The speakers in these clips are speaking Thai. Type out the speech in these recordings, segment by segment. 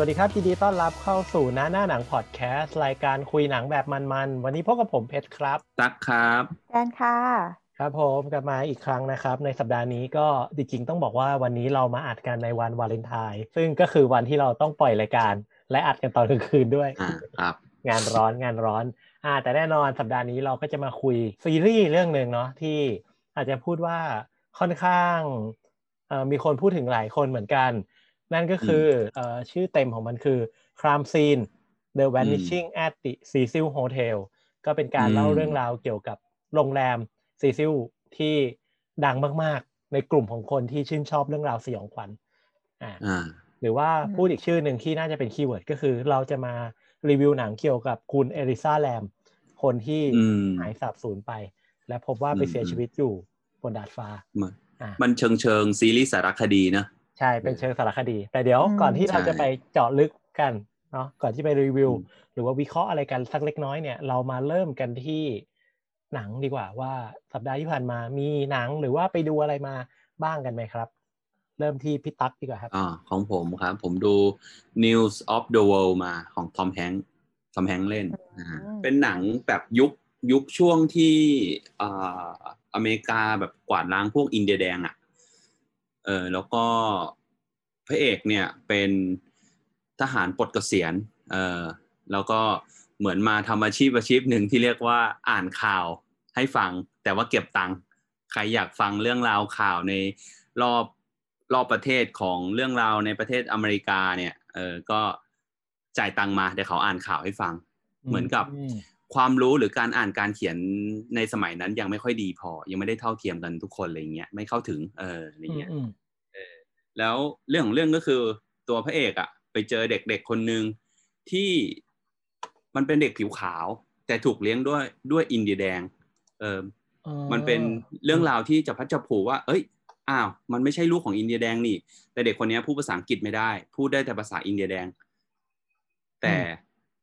วัสดีครับยินดีต้อนรับเข้าสู่หน้าหน้าหนังพอดแคสต์รายการคุยหนังแบบมันๆ วันนี้พบกับผมเพชรครับตักครับแดนค่ะ ครับผมกลับมาอีกครั้งนะครับ ในสัปดาห์นี้ก็จริงๆต้องบอกว่าวันนี้เรามาอัดกันในวันวาเลนไทน์ซึ่งก็คือวันที่เราต้องปล่อยรายการ และอัดกันตอนกลางคืนด้วยอ่าครับ งานร้อนงานร้อนอ่าแต่แน่นอนสัปดาห์นี้เราก็จะมาคุยซีรีส์เรื่องหนึ่งเนาะที่อาจจะพูดว่าค่อนข้างเอ่อมีคนพูดถึงหลายคนเหมือนกัน นั่นก็คือเอ่อชื่อเต็มของมันคือ Crime Scene The Vanishing at the Cecil Hotel ก็เป็นการอืมเล่าเรื่องราวเกี่ยวกับโรงแรมซีซิลที่ดังมาก ๆ ในกลุ่มของคนที่ชื่นชอบเรื่องราวสยองขวัญอ่าอ่าหรือว่าอืมพูดอีกชื่อหนึ่งที่น่าจะเป็น keyword ก็คือเราจะมารีวิวหนังเกี่ยวกับคุณเอลิซาแลม คนที่อืมหายสาบสูญไป และพบว่าไปอืมเสียชีวิตอยู่บนดาดฟ้ามันอะมันเชิงเชิงซีรีส์สารคดีนะ ใช่เป็นเชิงสารคดี แต่เดี๋ยวอืมก่อนที่เราใช่จะไปเจาะลึกกันเนาะก่อนที่ไปรีวิวอืมหรือว่าวิเคราะห์อะไรกันสักเล็กน้อยเนี่ยเรามาเริ่มกันที่หนังดีกว่าว่าสัปดาห์ที่ผ่านมามีหนังหรือว่าไปดูอะไรมาบ้างกันไหมครับ เริ่มที่พี่ตั๊กดีกว่าครับอ่าของผมครับ ผมดู News of the World มาของทอมแฮงค์ทอมแฮงค์เล่นอ่าอืมเป็นหนังแบบยุคยุคช่วงที่อ่าอเมริกาแบบกวาดล้างพวกอินเดียแดงอะ เออแล้วก็พระเอกเนี่ยเป็นทหารปลดเกษียณเออแล้วก็เหมือนมาทำอาชีพอาชีพหนึ่งที่เรียกว่าอ่านข่าวให้ฟัง แต่ว่าเก็บตังค์ใครอยากฟังเรื่องราวข่าวในรอบรอบประเทศของเรื่องราวในประเทศอเมริกาเนี่ยเออก็จ่ายตังค์มาเดี๋ยวเขาอ่านข่าวให้ฟัง เหมือนกับ ความรู้หรือการอ่านการเขียนในสมัยนั้นยังไม่ค่อยดีพอ ยังไม่ได้เท่าเทียมกันทุกคนอะไรเงี้ยไม่เข้าถึงเอออะไรเงี้ยอืมแล้วเรื่องของเรื่องก็คือตัวพระเอกอะไปเจอเด็กๆคนหนึ่งที่มันเป็นเด็กผิวขาว แต่ถูกเลี้ยงด้วยด้วยอินเดียแดง เอออ๋อมันเป็นเรื่องราวที่จะพัดจะผูว่า เอ้ยอ้าวมันไม่ใช่ลูกของอินเดียแดงนี่ แต่เด็กคนนี้พูดภาษาอังกฤษไม่ได้ พูดได้แต่ภาษาอินเดียแดง แต่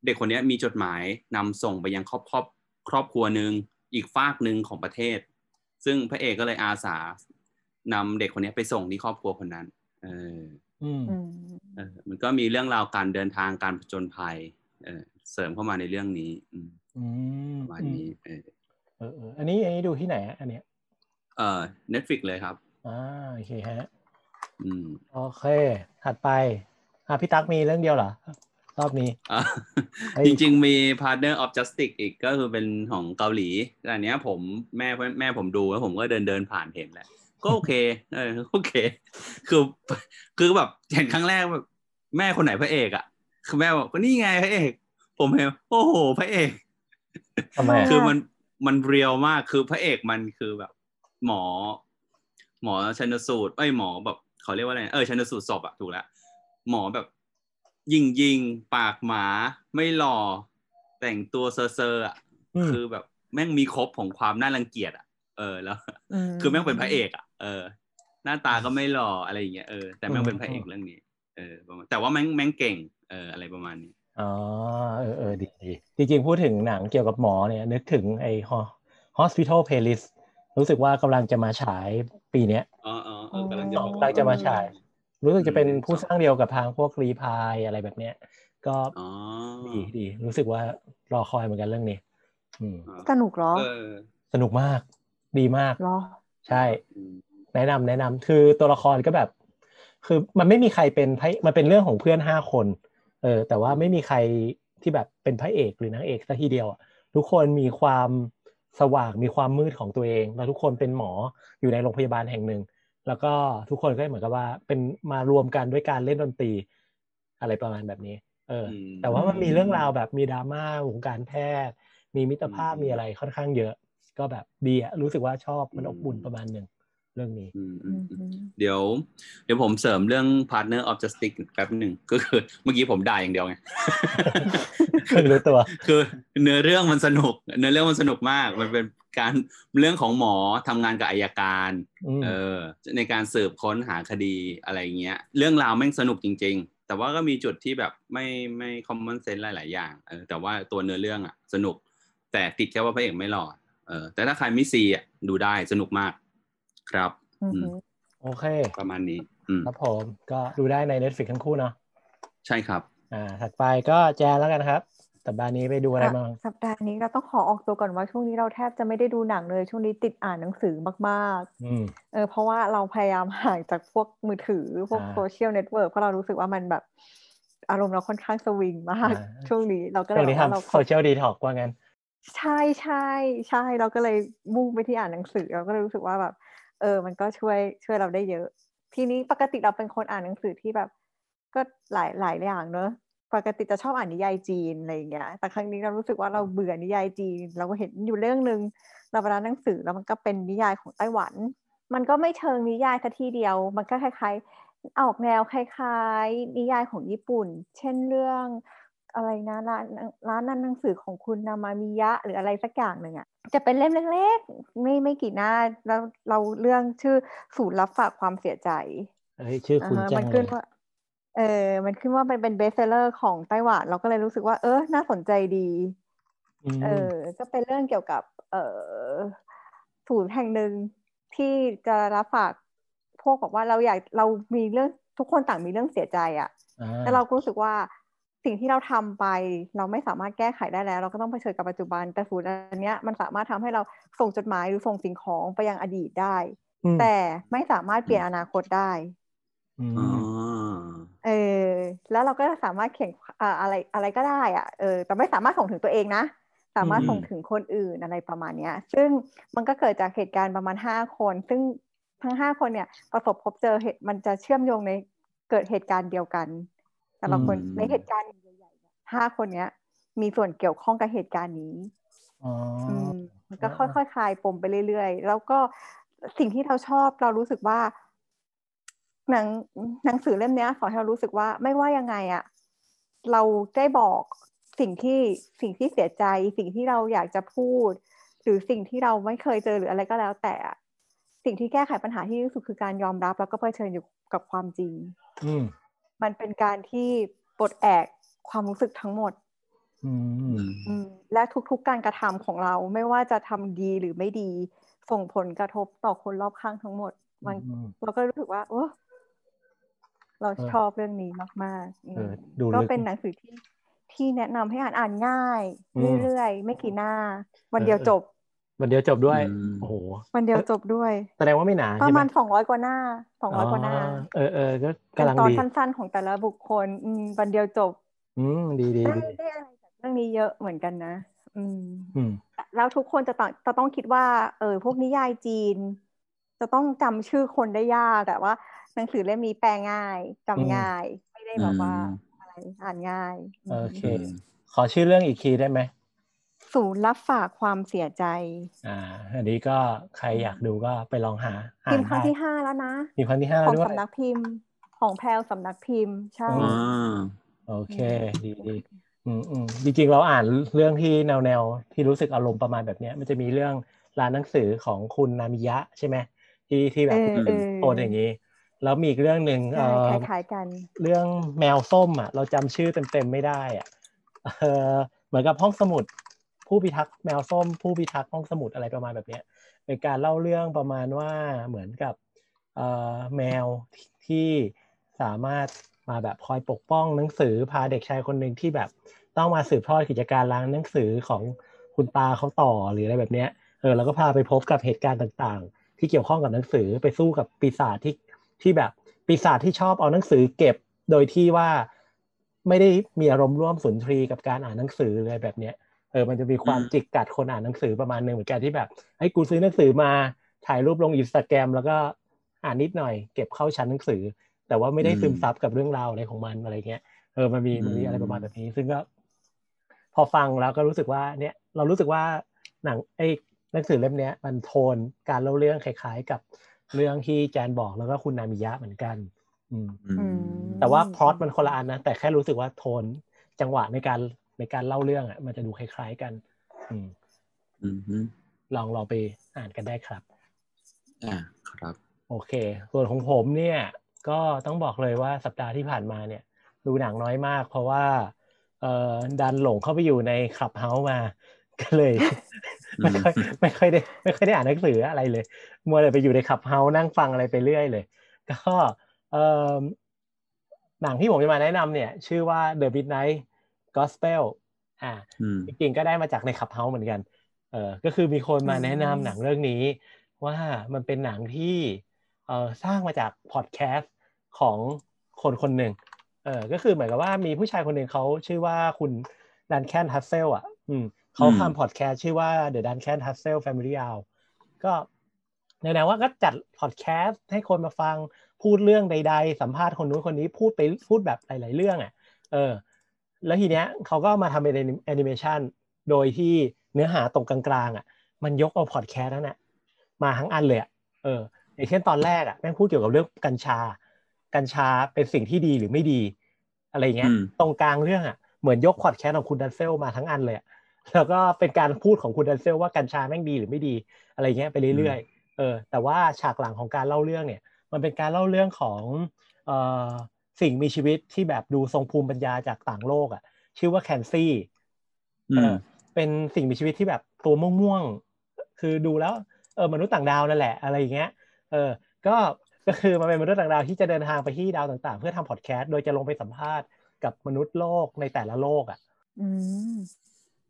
เด็กคนนี้มีจดหมายนำส่งไปยังครอบครอบครอบครัวหนึ่งอีกฝากหนึ่งของประเทศ ซึ่งพระเอกก็เลยอาสานำเด็กคนนี้ไปส่งที่ครอบครัวคนนั้น เอออืมอืมเออมันก็มีเรื่องราวการเดินทางการผจญภัย เออเสริมเข้ามาในเรื่องนี้ อืมอืมประมาณนี้เออเออเอออันนี้อันนี้ดูที่ไหนอะอันเนี้ยเออ Netflix เลยครับอ่าโอเคฮะ อืม โอเค ถัดไปอะพี่ตั๊กมีเรื่องเดียวเหรอ รอบนี้อะเฮ้ยจริงๆมี Partner of Justice อีกก็คือเป็นของเกาหลีแต่อันเนี้ยผมแม่แม่ผมดูแล้วผมก็เดินเดินผ่านเห็นแหละก็โอเคเออโอเค คือคือแบบเห็นครั้งแรกแบบแม่คนไหนพระเอกอะ คือแม่บอกก็นี่ไงพระเอก ผมเห็นโอ้โหพระเอกทำไมอะคือมันมัน real มากคือพระเอกมันคือแบบ หมอ หมอชันสูตรเอ้ยหมอแบบเขาเรียกว่าอะไรนะเออชันสูตรศพอะถูกแล้วหมอแบบ ยิงยิงปากหมาไม่หล่อ แต่งตัวเซอร์เซอร์อะมคือแบบแม่งมีครบของความน่ารังเกียจอะเออแล้ว คือแม่งเป็นพระเอกอะเออ หน้าตาก็ไม่หล่ออะไรอย่างเงี้ยเออแต่แม่งเป็นพระเอกเรื่องนี้ เออประมาณแต่ว่าแม่งแม่งเก่งเอออะไรประมาณนี้อ๋อเออเออดีดีจริงๆพูดถึงหนังเกี่ยวกับหมอเนี่ย นึกถึงไอ้ Hospital Playlist รู้สึกว่ากำลังจะมาฉายปีเนี้ยอ๋ออ๋อเออกำลังจะบอกกำลังจะมาฉาย รู้สึกจะเป็นอืมผู้สร้างเดียวกับทางพวกรีพายอะไรแบบเนี้ย ก็อ๋อดีดีรู้สึกว่ารอคอยเหมือนกันเรื่องนี้อืมสนุกเหรอเออสนุกมาก ดีมากเหรอ ใช่อืมแนะนำแนะนำคือตัวละครก็แบบ คือมันไม่มีใครเป็นพระมันเป็นเรื่องของเพื่อนห้าคน เออ แต่ว่าไม่มีใครที่แบบเป็นพระเอกหรือนางเอกซะทีเดียวอะทุกคนมีความสว่างมีความมืดของตัวเอง แล้วทุกคนเป็นหมออยู่ในโรงพยาบาลแห่งหนึ่ง แล้วก็ทุกคนก็เหมือนกับว่าเป็นมารวมกันด้วยการเล่นดนตรี อะไรประมาณแบบนี้ เอออืมแต่ว่ามันมีเรื่องราวแบบมีดราม่าวงการแพทย์ มีมิตรภาพอืมมีอะไรค่อนข้างเยอะ ก็แบบดีอะรู้สึกว่าชอบมันอืมอบอุ่นประมาณหนึ่ง เรื่องนี้อืมอือืมมอืมอืมเดี๋ยว เดี๋ยวผมเสริมเรื่อง partner of justice แป๊บหนึ่งก็คือ เมื่อกี้ผมด่าอย่างเดียวไงเพิ่งรู้ตัวคือเนื้อเรื่องมันสนุก เนื้อเรื่องมันสนุกมาก มันเป็นการเรื่องของหมอทำงานกับอายการอืมเออในการสืบค้นหาคดีอะไรเงี้ย เรื่องราวแม่งสนุกจริง ๆ แต่ว่าก็มีจุดที่แบบไม่ไม่ common sense หลาย ๆ อย่างเออแต่ว่าตัวเนื้อเรื่องอะ สนุก แต่ติดแค่ว่าพระเอกไม่หล่อเออแต่ถ้าใครไม่ซีอะดูได้สนุกมาก ครับอืมอืมโอเค ประมาณนี้อืมครับผมก็ดูได้ใน Netflix ทั้งคู่เนาะใช่ครับ อ่า ถัดไปก็แจนแล้วกันครับสัปดาห์นี้ไปดูอะไรบ้างสัปดาห์นี้เราต้องขอออกตัวก่อนว่าช่วงนี้เราแทบจะไม่ได้ดูหนังเลย ช่วงนี้ติดอ่านหนังสือมากอืมๆเออเพราะว่าเราพยายามห่างจากพวกมือถือพวกอ่า social network เพราะเรารู้สึกว่ามันแบบ อารมณ์เราค่อนข้างสวิงมากอ่าช่วงนี้เราก็เลช่ยวงนี้บอกว่าเราทำขโซอเชียลดีท็อกว่างั้น ใช่ใช่ใช่เราก็เลยมุ่งไปที่อ่านหนังสือเราก็เลยรู้สึกว่าแบบ เออ มันก็ช่วยช่วยเราได้เยอะ ทีนี้ปกติเราเป็นคนอ่านหนังสือที่แบบ ก็หลายหลายอย่างเนอะปกติจะชอบอ่านนิยายจีนอะไรอย่างเงี้ย แต่ครั้งนี้เรารู้สึกว่าเราเบื่อนิยายจีน เราก็เห็นอยู่เรื่องหนึ่งเราไปร้านหนังสือแล้วมันก็เป็นนิยายของไต้หวัน มันก็ไม่เชิงนิยายซะทีเดียว มันก็คล้ายๆ ออกแนวคล้าย ๆ นิยายของญี่ปุ่น เช่นเรื่อง อะไรนะร้านร้านนั้นหนังสือของคุณนามามิยะ หรืออะไรสักอย่างหนึ่งอะจะเป็นเล่มเล็กๆ ไม่ไม่กี่หน้าแล้วเราเรื่องชื่อศูนย์รับฝากความเสียใจเฮ้ยชื่อคุณอ่าฮะจัมังนเลขึ้นยว่าเออมันขึ้นว่าเป็นเป็นเบสเซอร์ของไต้หวันเราก็เลยรู้สึกว่าเออน่าสนใจดีอืมเออก็เป็นเรื่องเกี่ยวกับ เออศูนย์แห่งหนึ่งที่จะรับฝากพวกบอกว่าเราอยากเรามีเรื่องทุกคนต่างมีเรื่องเสียใจอะ่ะอ่าแต่เราก็รู้สึกว่า สิ่งที่เราทำไป เราไม่สามารถแก้ไขได้แล้ว เราก็ต้องเผชิญกับปัจจุบัน แต่ศูนย์อันเนี้ยมันสามารถทำให้เราส่งจดหมายหรือส่งสิ่งของไปยังอดีตได้อืมแต่ไม่สามารถเปลี่ยนอนาคตได้อือ๋อมเออแล้วเราก็สามารถเขียนอ่าอะไรอะไรก็ได้อะเออแต่ไม่สามารถส่งถึงตัวเองนะ สามารถส่งถึงคนอื่นอะไรประมาณเนี้ย ซึ่งมันก็เกิดจากเหตุการณ์ประมาณห้าคน ซึ่งทั้งห้าคนเนี่ยประสบพบเจอเหตุมันจะเชื่อมโยงในเกิดเหตุการณ์เดียวกัน แต่ละคนอืมในเหตุการณ์ใหญ่ๆเนี่ยห้าคนเนี้ย มีส่วนเกี่ยวข้องกับเหตุการณ์นี้อ๋ออืมมันก็อ่าค่อยๆคลายปมไปเรื่อยๆ แล้วก็สิ่งที่เราชอบเรารู้สึกว่า หนังหนังสือเล่มเนี้ยสอนให้เรารู้สึกว่าไม่ว่ายังไงอะเราได้บอกสิ่งที่สิ่งที่เสียใจ สิ่งที่เราอยากจะพูด หรือสิ่งที่เราไม่เคยเจอหรืออะไรก็แล้ว แต่อะสิ่งที่แก้ไขปัญหาที่ดีที่สุดคือการยอมรับ แล้วก็เผชิญอยู่กับความจริง อื มมันเป็นการที่ปลดแอกความรู้สึกทั้งหมดอืมอืมและทุกๆการกระทำของเราไม่ว่าจะทำดีหรือไม่ดี ส่งผลกระทบต่อคนรอบข้างทั้งหมด มันอืมเราก็รู้สึกว่า โอ้เราเออชอบเรื่องนี้มากๆอืมเออดูก็ลึกเป็นหนังสือที่ที่แนะนำให้อ่านอ่านง่ายอืมเรื่อยๆ ไม่กี่หน้า วันเดียวเออจบ วันเดียวจบด้วยอืมโอ้โห วันเดียวจบด้วย แสดงว่าไม่หนาปใช่ระไหมมาณสองร้อยกว่าหน้าสองร้อยกว่าหน้า เออเออก็เป็นกำลังตอนดีสั้นๆของแต่ละบุคคล อืมวันเดียวจบ อืมดีดีได้ดีได้อะไรจากเรื่องนี้เยอะเหมือนกันนะ อืม อืม แล้วทุกคนจะต้องจะต้องคิดว่า เออ พวกนิยายจีน จะต้องจำชื่อคนได้ยากแต่ว่า หนังสือเล่มนี้แปลง่ายจำอืมง่าย ไม่ได้แบบว่าอืมอะไรอ่านง่าย โอเคอืมขอชื่อเรื่องอีกทีได้ไหม ศูนย์รับฝากความเสียใจ อ่า อันนี้ก็ใครอยากดูก็ไปลองหาอ่าพินมพ์ครั้งได้ที่ห้าแล้วนะมีครั้งที่ห้าของด้วยสำนักพิมพ์ ของแพลวสำนักพิมพ์ใช่อือ่าโอเคดีดีอืมอืมจริงๆเราอ่านเรื่องที่แนวแนวๆที่รู้สึกอารมณ์ประมาณแบบเนี้ย มันจะมีเรื่องร้านหนังสือของคุณนามิยะใช่ไหมที่ที่แบบเออเออโอนอย่างนี้ แล้วมีอีกเรื่องหนึ่งเอใช่อคล้ายๆกัน เรื่องแมวส้มอะ เราจำชื่อเต็มๆไม่ได้อะเออเหมือนกับห้องสมุด ผู้พิทักษ์แมวส้ม ผู้พิทักษ์ห้องสมุดอะไรประมาณแบบเนี้ยเป็นการเล่าเรื่องประมาณว่าเหมือนกับเอ่อแมวที่สามารถมาแบบคอยปกป้องหนังสือพาเด็กชายคนหนึ่งที่แบบต้องมาสืบทอดกิจการร้านหนังสือของคุณตาเขาต่อหรืออะไรแบบเนี้ยเออแล้วก็พาไปพบกับเหตุการณ์ต่างๆ ที่เกี่ยวข้องกับหนังสือไปสู้กับปีศาจที่ที่แบบปีศาจที่ชอบเอาหนังสือเก็บโดยที่ว่าไม่ได้มีอารมณ์ร่วมสุนทรีกับการอ่านหนังสืออะไรแบบเนี้ย เออมันจะมีความอืมจิกกัดคนอ่านหนังสือประมาณหนึ่งเหมือนกันที่แบบให้กูซื้อหนังสือมาถ่ายรูปลงอินสตาแกรมแล้วก็อ่านนิดหน่อย เก็บเข้าชั้นหนังสือ แต่ว่าไม่ได้ซึมซับกับเรื่องราวอะไรของมันอะไรเงี้ยเออมันมีมันมีอะไรประมาณแบบนี้ ซึ่งก็ พอฟังแล้วก็รู้สึกว่า เนี่ย เรารู้สึกว่าหนังไอ้หนังสือเล่มเนี้ย มันโทนการเล่าเรื่องคล้าย ๆ กับเรื่องที่แจนบอกแล้วก็คุณนามิยะเหมือนกัน อืมอือืมมแต่ว่าพล็อตมันคนละอันนะแต่แค่รู้สึกว่าโทนจังหวะในการ ในการเล่าเรื่องอะ มันจะดูคล้าย ๆกัน อืมอืมฮึลองลองไปอ่านกันได้ครับ อ่าครับ โอเค ส่วนของผมเนี่ย ก็ต้องบอกเลยว่าสัปดาห์ที่ผ่านมาเนี่ย ดูหนังน้อยมาก เพราะว่า เอ่อดันหลงเข้าไปอยู่ใน Clubhouse มา ก็เลย ไม่ค่อยไม่ค่อยได้ ไม่ค่อยได้อ่านหนังสืออะไรเลย มัวแต่ไปอยู่ใน Clubhouse นั่งฟังอะไรไปเรื่อยเลย ก็เอ่อหนังที่ผมจะมาแนะนำเนี่ย ชื่อว่า The Midnight Gospel อ่าอืมจริงๆก็ได้มาจากใน Clubhouse เหมือนกันเออก็คือมีคนมาแนะนำหนังเรื่องนี้ ว่ามันเป็นหนังที่เออสร้างมาจากพอดแคสต์ของคนคนหนึ่งเออก็คือเหมือนกับว่ามีผู้ชายคนหนึ่งเขาชื่อว่าคุณดันแคนทัสเซลอะ อืมเขาอืมทำพอดแคสต์ชื่อว่า The Duncan Hassel Family Hour ก็แนวๆว่าก็จัดพอดแคสต์ให้คนมาฟังพูดเรื่องใด ๆ สัมภาษณ์คนนู้นคนนี้พูดไปพูดแบบหลาย ๆ เรื่องอะเออ แล้วทีเนี้ยเขาก็มาทำเป็นแอนิเมชันโดยที่เนื้อหาตรงกลางๆอะ มันยกเอาพอดแคสต์นั้นอะมาทั้งอันเลยอะเอออย่างเช่นตอนแรกอะแม่งพูดเกี่ยวกับเรื่องกัญชา กัญชาเป็นสิ่งที่ดีหรือไม่ดี อะไรเงี้ยอืมตรงกลางเรื่องอะเหมือนยกพอดแคสต์ของคุณดันเซลมาทั้งอันเลยอะแล้วก็เป็นการพูดของคุณดันเซลว่ากัญชาแม่งดีหรือไม่ดี อะไรเงี้ยไปเรื่อยๆเออแต่ว่าฉากหลังของการเล่าเรื่องเนี่ย มันเป็นการเล่าเรื่องของเอ่อ สิ่งมีชีวิตที่แบบดูทรงภูมิปัญญาจากต่างโลกอะ ชื่อว่าแคนซี่อืเอมอเป็นสิ่งมีชีวิตที่แบบตัวม่วงๆคือดูแล้วเออมนุษย์ต่างดาวนั่นแหละอะไรอย่างเงี้ย เออ ก็ก็คือมันเป็นมนุษย์ต่างดาวที่จะเดินทางไปที่ดาวต่างๆ เพื่อทำพอดแคสต์โดยจะลงไปสัมภาษณ์กับมนุษย์โลกในแต่ละโลกอะอืม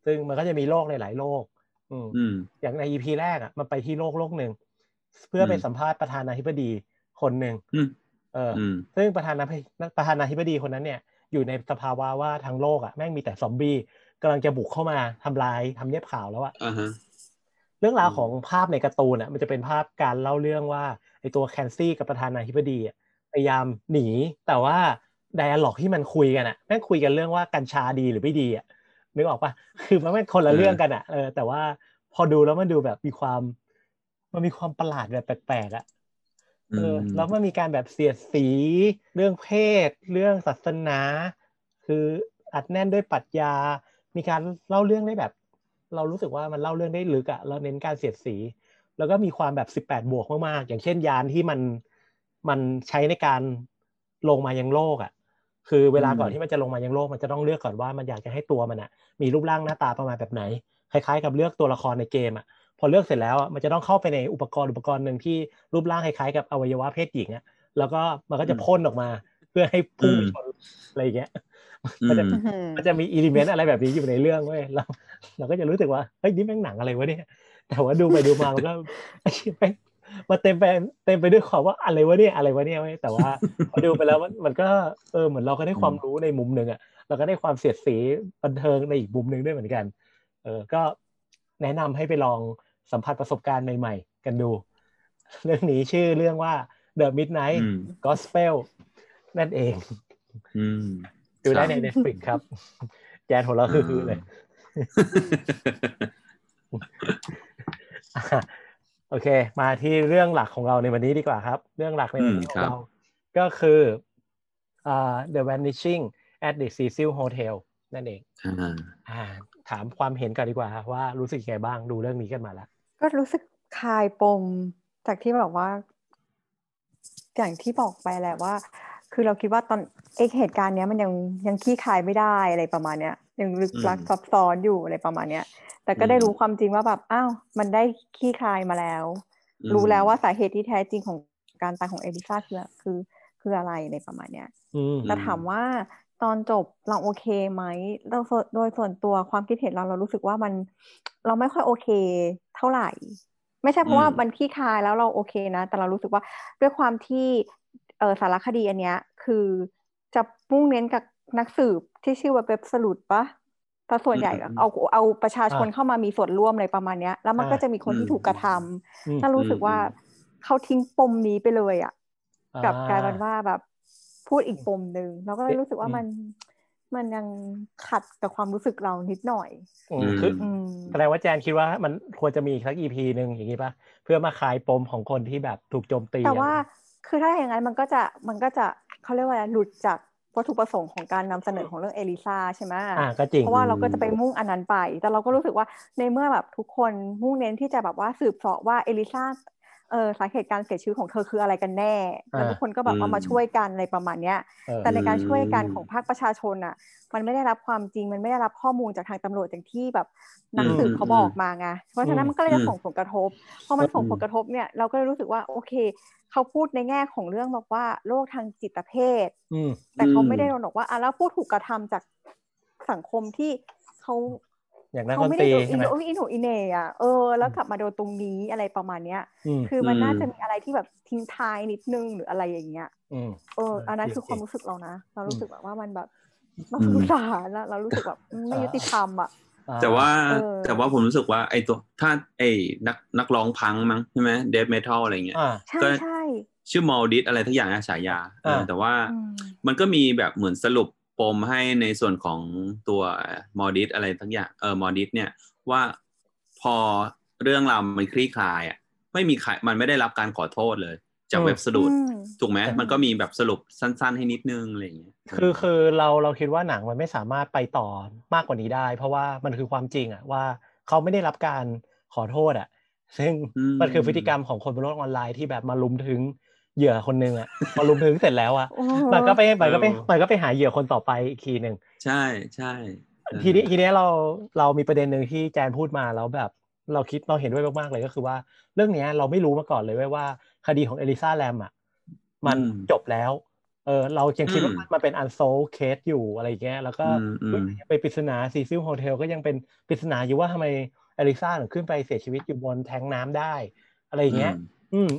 ซึ่งมันก็จะมีโลกในหลายโลก อืมอืมอย่างใน EP แรกอะมันไปที่โลกโลกหนึ่งเพื่อไปอืมสัมภาษณ์ประธานาธิบดีคนหนึ่งอืม เออออืมซึ่งประธานาธิประธานาธิบดีคนนั้นเนี่ย อยู่ในสภาวะว่าทั้งโลกอะแม่งมีแต่ซอมบี้กำลังจะบุกเข้ามาทำลายทำเนียบข่าวแล้วอะอ่าฮะเรื่องราวอืมของภาพในการ์ตูนอะมันจะเป็นภาพการเล่าเรื่องว่าไอตัวแคนซี่กับประธานาธิบดีอะพยายามหนี แต่ว่าไดอะล็อกที่มันคุยกันอะแม่งคุยกันเรื่องว่ากัญชาดีหรือไม่ดีอะนึกออกปะคือมันไม่คนละเรื่องกันอะเออแต่ว่าพอดูแล้วมันดูแบบมีความ มันมีความประหลาดแบบแปลกๆอะ เออแล้วมันมีการแบบเสียดสี เรื่องเพศ เรื่องศาสนา คืออัดแน่นด้วยปรัชญา มีการเล่าเรื่องได้แบบ เรารู้สึกว่ามันเล่าเรื่องได้ลึกอะเราเน้นการเสียดสี แล้วก็มีความแบบสิบแปดบวกมากๆ อย่างเช่นยานที่มันมันใช้ในการลงมายังโลกอะคือเวลาก่อนอืมที่มันจะลงมายังโลกมันจะต้องเลือกก่อนว่ามันอยากจะให้ตัวมันอะมีรูปร่างหน้าตาประมาณแบบไหน คล้ายๆ กับเลือกตัวละครในเกมอะ พอเลือกเสร็จแล้วอะมันจะต้องเข้าไปในอุปกรณ์อุปกรณ์หนึ่งที่รูปร่างคล้ายๆกับอวัยวะเพศหญิงอะแล้วก็มันก็จะพ่นออกมาเพื่อให้พุ่งไปชนอะไรอย่างเงี้ยอืมันจะมมันจะมีอิเลเมนต์อะไรแบบนี้อยู่ในเรื่องเว้ยเราเราก็จะรู้สึกว่าเฮ้ยนี่แม่งหนังอะไรวะเนี่ยแต่ว่าดูไปดูมามันก็ไอ้เหี้ยแม่งมันเต็มไปเต็มไปด้วยความว่าอะไรวะเนี่ยอะไรวะเนี่ยเว้ยแต่ว่าพอดูไปแล้วมันมันก็เออเหมือนเราก็ได้ความรู้ในมุมหนึ่งอะเราก็ได้ความเสียดสีบันเทิงในอีกมุมหนึ่งด้วยเหมือนกัน เออก็แนะนำให้ไปลอง สัมผัสประสบการณ์ใหม่ ๆ กันดู เรื่องนี้ชื่อเรื่องว่า The Midnight อืม Gospel นั่นเองอืมดูได้ครับใน Netflix ครับ แจนหัวเราะคือๆเลยอะโอเค มาที่เรื่องหลักของเราในวันนี้ดีกว่าครับ เรื่องหลักในวันนี้อืมของครับเรา ก็คืออ่า The Vanishing at the Cecil Hotel นั่นเองอ่าอ่าถามความเห็นกันดีกว่าครับว่ารู้สึกยังไงบ้างดูเรื่องนี้กันมาแล้ว ก็รู้สึกคลายปมจากที่แบบว่า อย่างที่บอกไปแหละว่า คือเราคิดว่าตอนเอกเหตุการณ์เนี้ยมันยังยังขี้คายไม่ได้อะไรประมาณเนี้ยยังลึกลักอืมซับซ้อนอยู่อะไรประมาณเนี้ย แต่ก็ได้อืมรู้ความจริงว่าแบบอ้าวมันได้ขี้คายมาแล้วอืมรู้แล้วว่าสาเหตุที่แท้จริงของการตายของเอลิซาคือคือคืออะไรในประมาณเนี้ยอืมแต่ถามว่า ตอนจบเราโอเคไหมเราส่วนโดยส่วนตัวความคิดเห็นเราเรารู้สึกว่ามันเราไม่ค่อยโอเคเท่าไหร่ ไม่ใช่เพราะว่าอืมมันขี้คายแล้วเราโอเคนะ แต่เรารู้สึกว่าด้วยความที่เออสารคดีอันเนี้ย คือจะมุ่งเน้นกับนักสืบที่ชื่อว่าเบบสลุดปะแต่ส่วนใหญ่อะเอาเอาประชาชนเข้ามามีส่วนร่วมอะไรประมาณเนี้ย แล้วมันก็จะมีคนที่ถูกกระทำอืมถ้ารู้สึกว่าอืมเขาทิ้งปมนี้ไปเลยอะกลับกลายเป็นอ่ว่าแบบ พูดอีกปมหนึ่งเราก็เลยรู้สึกว่าอืมมันมันยังขัดกับความรู้สึกเรานิดหน่อยอืมคืออืมแสดงว่าแจนคิดว่ามันควรจะมีอีกสักอีพีหนึ่งอย่างนี้ปะเพื่อมาคลายปมของคนที่แบบถูกโจมตี แต่ว่าอะไรคือถ้าอย่างนั้นมันก็จะมันก็จะเขาเรียกว่าอะไรหลุดจากวัตถุประสงค์ของการนำเสนอของเรื่องเอลิซาใช่ไหมอ่าก็จริงเพราะว่าเราก็จะไปมุ่งอันนั้นไป แต่เราก็รู้สึกว่าในเมื่อแบบทุกคนมุ่งเน้นที่จะแบบว่าสืบเสาะว่าเอลิซา เออสาเหตุการเสียชีวิตของเธอคืออะไรกันแน่แล้วทุกคนก็แบบเอามาช่วยกันอะไรประมาณเนี้ยเออแต่ในการช่วยกันอืมของภาคประชาชนอะ มันไม่ได้รับความจริงมันไม่ได้รับข้อมูลจากทางตำรวจอย่างที่แบบนักสืบอืมเขาบอกมาไงเพราะฉะนั้นมันก็เลยจะอืมส่งผลกระทบพอมันส่งอืมผลกระทบเนี่ยเราก็เลยรู้สึกว่าโอเค เขาพูดในแง่ของเรื่องบอกว่าโรคทางจิตเภทอืมแต่เขาไม่ได้บอกว่าอะแล้วผู้ถูกกระทำจากสังคมที่เขา อย่างนักเขาดนไม่ตได้รีโดนอิใช่นไหมโนอินโนอินเนอะเออแล้วกลับมาโดนตรงนี้อะไรประมาณเนี้ยอืมคือมันน่าอืมจะมีอะไรที่แบบทิ้งท้ายนิดนึงหรืออะไรอย่างเงี้ยอืมเอออันนั้นจริงคือความจริงรู้สึกเรานะ เรารู้สึกแบบว่ามันแบบอืเรามสงสารนะเรารู้สึกแบบอืมไม่ยุติธรรมอะอ่แต่ว่าเออแต่ว่าผมรู้สึกว่าไอ้ตัวถ้าไอ้นักนักร้องพังมั้งใช่ไหม death metal อะไรเงี้ยอ่าใช่ก็ใช่ชื่อ Morbid อะไรทั้งอย่างนะฉายาเอออ่าแต่ว่าอืมมันก็มีแบบเหมือนสรุป ปมให้ในส่วนของตัวมอดิสอะไรทั้งอย่างเออมอดิสเนี่ยว่าพอเรื่องราวมันคลี่คลายอะไม่มีใครมันไม่ได้รับการขอโทษเลย จากอืม web sleuth อืมถูกไหมแต่มันก็มีแบบสรุปสั้น ๆ ให้นิดนึงอะไรอย่างเงี้ยคือคือเราเราคิดว่าหนังมันไม่สามารถไปต่อมากกว่านี้ได้ เพราะว่ามันคือความจริงอะว่าเขาไม่ได้รับการขอโทษอะซึ่งอืมมันคือพฤติกรรมของคนบนโลกออนไลน์ที่แบบมาลุมถึง เหยื่อคนหนึงอะมาลุมถึงเสร็จแล้วอะโอ้โหมันก็ไปมันก็ไปมันก็ไปหาเหยื่อคนต่อไปอีกทีหนึ่งใช่ใช่เออทีนี้ทีนี้เราเรามีประเด็นหนึ่งที่แจนพูดมาแล้วแบบเราคิดเราเห็นด้วยมากๆเลยก็คือว่า เรื่องเนี้ยเราไม่รู้มาก่อนเลยเว้ยว่าคดีของเอลิซาแรมอะมันอืมจบแล้ว เออเรายังคิดว่าอืมมันเป็น unsolved case อยู่อะไรอย่างเงี้ยแล้วก็อืมอืมยังเป็นปริศนา Cecil Hotel ก็ยังเป็นปริศนาอยู่ว่าทำไมเอลิซาถึงขึ้นไปเสียชีวิตอยู่บนแทงก์น้ำได้ อะไรอย่างเงี้ย อืม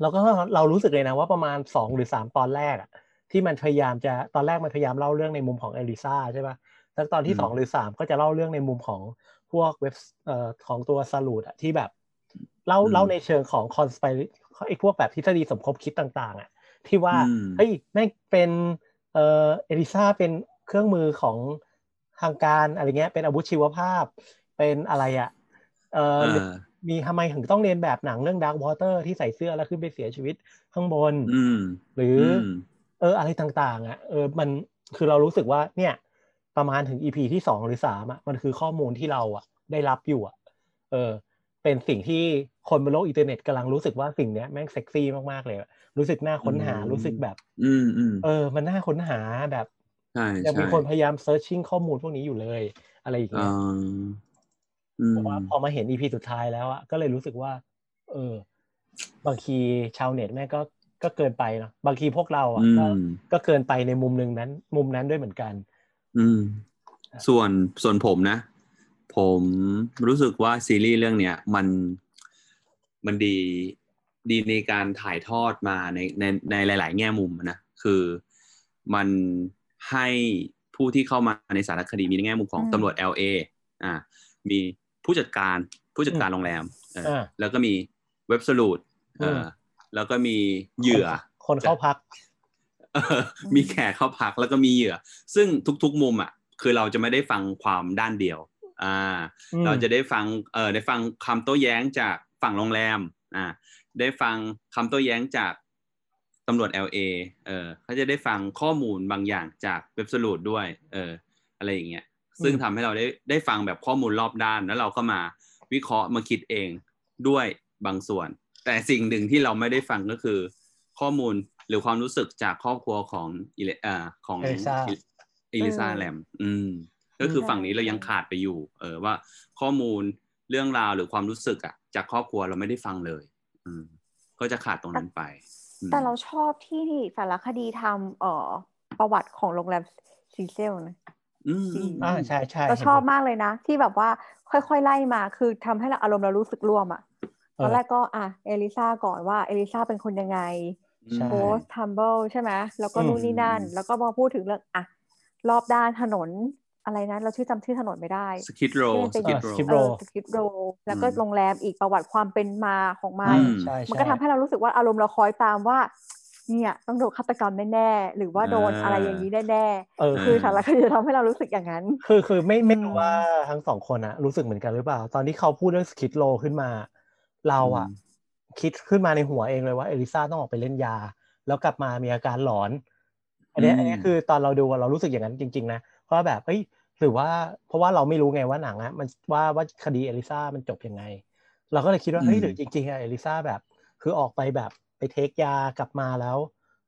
แล้วก็เรารู้สึกเลยนะว่าประมาณสองหรือสามตอนแรกอะที่มันพยายามจะตอนแรกมันพยายามเล่าเรื่องในมุมของเอลิซาใช่ปะแล้วตอนที่อืมสองหรือสามก็จะเล่าเรื่องในมุมของพวกเว็บเอ่อของตัว sleuth อะที่แบบเล่าอืมเล่าในเชิงของ conspiไอ้พวกแบบทฤษฎีสมคบคิดต่าง ๆอะที่ว่าอืมเฮ้ยแม่งเป็นเอ่อเอลิซาเป็นเครื่องมือของทางการอะไรเงี้ยเป็นอาวุธชีวภาพเป็นอะไรอะเอ่อเอหรืออ มีทำไมถึงต้องเรียนแบบหนังเรื่อง Dark Water ที่ใส่เสื้อแล้วขึ้นไปเสียชีวิตข้างบนอืมหรืออมเอออะไรต่าง ๆ อะ เออมันคือเรารู้สึกว่า เนี่ย ประมาณถึง EP ที่สองหรือสามอะมันคือข้อมูลที่เราอะ ได้รับอยู่อะ เออ เป็นสิ่งที่คนบนโลกอินเทอร์เน็ตกำลังรู้สึกว่าสิ่งเนี้ยแม่งเซ็กซี่มากๆเลยอะรู้สึกน่าค้นหาอืมรู้สึกแบบอืมอืมเออ มันน่าค้นหาแบบใช่ยังใช่มีคนพยายาม searching ข้อมูลพวกนี้อยู่เลย อะไรอย่างเอเงี้ย ออืมแต่ว่าพอมาเห็น EP สุดท้ายแล้วอะก็เลยรู้สึกว่า เออ บางทีชาวเน็ตแม่งก็ก็เกินไปเนาะบางทีพวกเราอะอืก็มก็เกินไปในมุมหนึ่งนั้น มุมนั้นด้วยเหมือนกัน อืม ส่วนส่วนผมนะ ผมรู้สึกว่าซีรีส์เรื่องเนี้ยมันมันดีดีในการถ่ายทอดมาในในในหลาย ๆ แง่มุมนะคือมันให้ผู้ที่เข้ามาในสารคดีมีในแง่มุมของอืมตำรวจ LA อ่ามี ผู้จัดการผู้จัดการโรงแรมเอออาแล้วก็มีเว็บสลูดเอออมแล้วก็มีเหยื่อ คนเข้าพักเออมีแขกเข้าพักแล้วก็มีเหยื่อ ซึ่งทุกๆมุมอะ คือเราจะไม่ได้ฟังความด้านเดียว อ่าอืมเราจะได้ฟังเออได้ฟังคำโต้แย้งจากฝั่งโรงแรม อ่า ได้ฟังคำโต้แย้งจากตำรวจ LA เออเขาจะได้ฟังข้อมูลบางอย่างจากเว็บสลูดด้วย เออ อะไรอย่างเงี้ย ซึ่งทำให้เราได้ได้ฟังแบบข้อมูลรอบด้านแล้วเราก็มาวิเคราะห์มาคิดเองด้วยบางส่วน แต่สิ่งหนึ่งที่เราไม่ได้ฟังก็คือ ข้อมูลหรือความรู้สึกจากครอบครัวของอิเลอ่าของเอลิซาเอลิซาเออแลมอืม ก็คือใช่ฝั่งนี้เรายังใช่ขาดไปอยู่ เออว่าข้อมูลเรื่องราวหรือความรู้สึกอะจากครอบครัวเราไม่ได้ฟังเลย อืม ก็จะขาดตรงนั้นไปอืมแต่เราชอบที่สารคดีทำเอ่อประวัติของโรงแรม Cecil นะ อืมจริงอ่าใช่ใช่เราชอบมากเลยนะ ที่แบบว่าค่อยๆไล่มาคือทำให้เราอารมณ์เรารู้สึกร่วมอะตอนแรกก็อะเอลิซาก่อนว่าเอลิซาเป็นคนยังไงใช่ post Tumblr ใช่ไหมแล้วก็อืมนู่นนี่นั่น แล้วก็มาพูดถึงเรื่องอะรอบด้านถนนอะไรนะเราชื่อจำชื่อถนนไม่ได้สคิดโรที่มันสเป็นคิดโร Skid เอ Row อสกิปโรแล้วก็อืมโรงแรมอีกประวัติความเป็นมาของมันอืมใช่มันใช่ก็ทำให้เรารู้สึกว่าอารมณ์เราคอยตามว่า เนี่ยต้องโดนฆาตกรรมแน่ๆหรือว่าโดนอ่าอะไรอย่างนี้แน่เออๆคือสารคดีจะทำให้เรารู้สึกอย่างนั้น คือคือไม่ไม่อืมรู้ว่าทั้งสองคนอะรู้สึกเหมือนกันหรือเปล่า ตอนที่เขาพูดเรื่องสคิดโลขึ้นมา เราอะอืมคิดขึ้นมาในหัวเองเลยว่าเอลิซาต้องออกไปเล่นยา แล้วกลับมามีอาการหลอน อันเนี้ยอืมอันเนี้ยคือตอนเราดูอะเรารู้สึกอย่างนั้นจริง ๆ นะเพราะว่าแบบเอ้ยหรือว่าเพราะว่าเราไม่รู้ไงว่าหนังอะมันว่าว่าคดีเอลิซามันจบยังไง เราก็เลยคิดว่าเฮ้ยหรือจริงๆอะเอลิซาแบบ คือออกไปแบบ ไปเทคยากลับมาแล้ว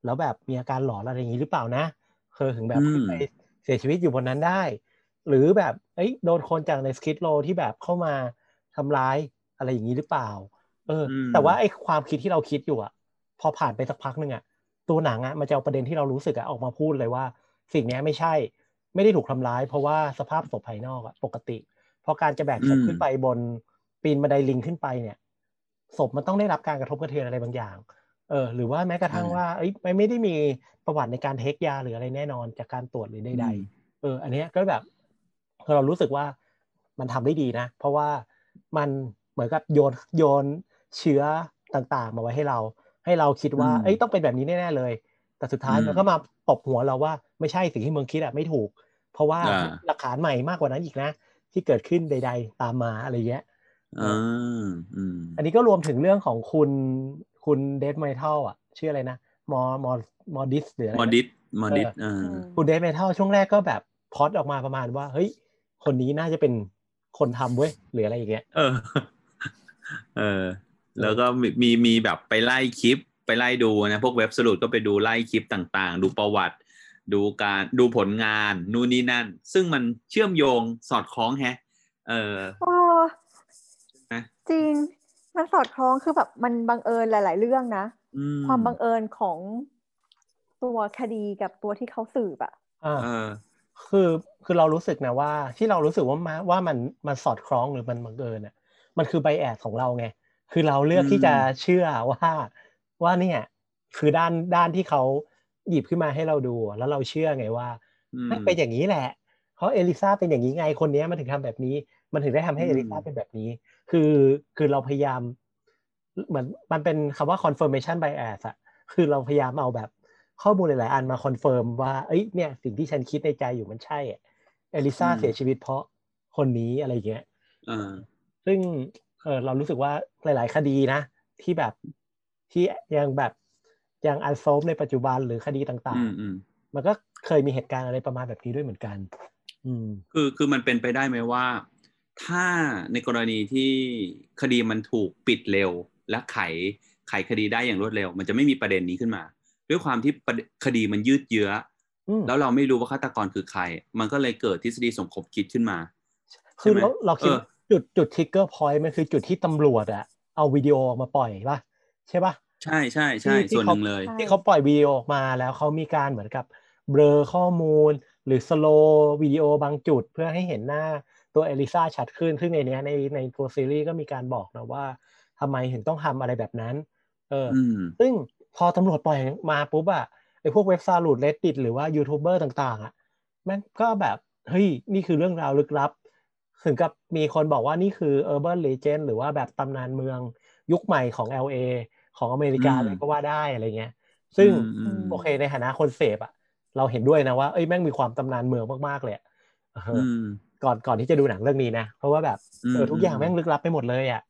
แล้วแบบมีอาการหลอนอะไรอย่างนี้หรือเปล่านะคือถึงแบบขึ้นไปเสียชีวิตอยู่บนนั้นได้ หรือแบบเอ้ยโดนคนจากในสคิดโลที่แบบเข้ามาทำร้ายอะไรอย่างนี้หรือเปล่า เอออมแต่ว่าไอ้ความคิดที่เราคิดอยู่อะพอผ่านไปสักพักหนึ่งอะตัวหนังอะมันจะเอาประเด็นที่เรารู้สึกอะออกมาพูดเลยว่า สิ่งนี้ไม่ใช่ ไม่ได้ถูกทำร้าย เพราะว่าสภาพศพภายนอกอะปกติ เพราะการจะแบกศพขึ้นไปบนปีนบันไดลิงขึ้นไปเนี่ยศพมันต้องได้รับการกระทบกระเทือนอะไรบางอย่าง เออหรือว่าแม้กระทั่งว่าเอ้ยไม่ไม่ได้มีประวัติในการเทคยาหรืออะไรแน่นอนจากการตรวจหรือใดๆเออ อันนี้ก็แบบเรารู้สึกว่ามันทำได้ดีนะ เพราะว่ามันเหมือนกับโยนโยนเชื้อต่างๆ มาไว้ให้เรา ให้เราคิดว่าเอ้ยต้องเป็นแบบนี้แน่ๆเลย แต่สุดท้ายมันก็มาตบหัวเราว่าไม่ใช่สิ่งที่เมืองคิดอะไม่ถูก เพราะว่าหลักฐานใหม่มากกว่านั้นอีกนะ ที่เกิดขึ้นใด ๆ ตามมาอะไรเงี้ยอันนี้ก็รวมถึงเรื่องของคุณ คุณเดฟไมทัลอะชื่ออะไรนะมอมอมอดิสหรืออะไรมอดิสมอดิสคุณเดฟไมทัลช่วงแรกก็แบบพอดออกมาประมาณว่า เฮ้ย คนนี้น่าจะเป็นคนทำเว้ยหรืออะไรอย่างเงี้ย เออ เออ แล้วก็มีมีแบบไปไล่คลิปไปไล่ดูนะ พวกเว็บสรุปก็ไปดูไล่คลิปต่างๆ ดูประวัติ ดูการดูผลงานนู่นนี่นั่น ซึ่งมันเชื่อมโยงสอดคล้องแฮะ เออจริง มันสอดคล้องคือแบบมันบังเอิญหลาย ๆ เรื่องนะความบังเอิญของตัวคดีกับตัวที่เขาสืบอะอ่าคือคือเรารู้สึกนะว่า ที่เรารู้สึกว่ามาว่ามันมันสอดคล้องหรือมันบังเอิญอะ มันคือ bias ของเราไงคือเราเลือกที่จะเชื่อว่าว่าเนี่ยคือด้านด้านที่เขาหยิบขึ้นมาให้เราดู แล้วเราเชื่อไงว่าเป็นอย่างนี้แหละเพราะเอลิซาเป็นอย่างนี้ไงคนนี้มันถึงทำแบบนี้ มันถึงได้ทำให้เอลิซาเป็นแบบนี้ คือคือเราพยายาม เหมือนมันเป็นคำว่า confirmation bias อะคือเราพยายามเอาแบบข้อมูลหลาย ๆ อันมาคอนเฟิร์มว่าเอ้ยเนี่ยสิ่งที่ฉันคิดในใจอยู่มันใช่เอลิซาเสียชีวิตเพราะคนนี้อะไรเงี้ยซึ่งเออเรารู้สึกว่าหลาย ๆ คดีนะ ที่แบบที่ยังแบบยังอันโซฟในปัจจุบันหรือคดีต่าง ๆ มันก็เคยมีเหตุการณ์อะไรประมาณแบบนี้ด้วยเหมือนกัน อืมคือคือมันเป็นไปได้ไหมว่า ถ้าในกรณีที่คดีมันถูกปิดเร็ว และไขไขคดีได้อย่างรวดเร็ว มันจะไม่มีประเด็นนี้ขึ้นมา ด้วยความที่คดีมันยืดเยื้อ แล้วเราไม่รู้ว่าฆาตกรคือใคร มันก็เลยเกิดทฤษฎีสมคบคิดขึ้นมา คือเราเราคิดจุดจุด trigger point มันคือจุดที่ตำรวจอะเอาวิดีโอออกมาปล่อยป่ะใช่ป่ะใช่ใช่ใช่ส่วนหนึ่งเลย ที่เขาปล่อยวิดีโอออกมาแล้วเขามีการเหมือนกับเบลอข้อมูลหรือ slow วิดีโอบางจุดเพื่อให้เห็นหน้า ตัวเอลิซาชัดขึ้นซึ่งในนี้ในในตัวซีรีส์ก็มีการบอกนะว่าทำไมถึงต้องทำอะไรแบบนั้น เออ ซึ่งพอตำรวจปล่อยมาปุ๊บอะไอพวกเว็บซาลูดเลดดิตหรือว่ายูทูบเบอร์ต่าง ๆอะแม่งก็แบบเฮ้ยนี่คือเรื่องราวลึกลับ ถึงกับมีคนบอกว่านี่คือ Urban Legend หรือว่าแบบตำนานเมืองยุคใหม่ของ LA ของอเมริกาเลยก็ว่าได้อะไรเงี้ย ซึ่งโอเคในฐานะคนเสพอะเราเห็นด้วยนะว่าเอ้ยแม่งมีความตำนานเมืองมากๆเลย ก่อนก่อนที่จะดูหนังเรื่องนี้นะ เพราะว่าแบบเออทุกอย่างแม่งลึกลับไปหมดเลยอะ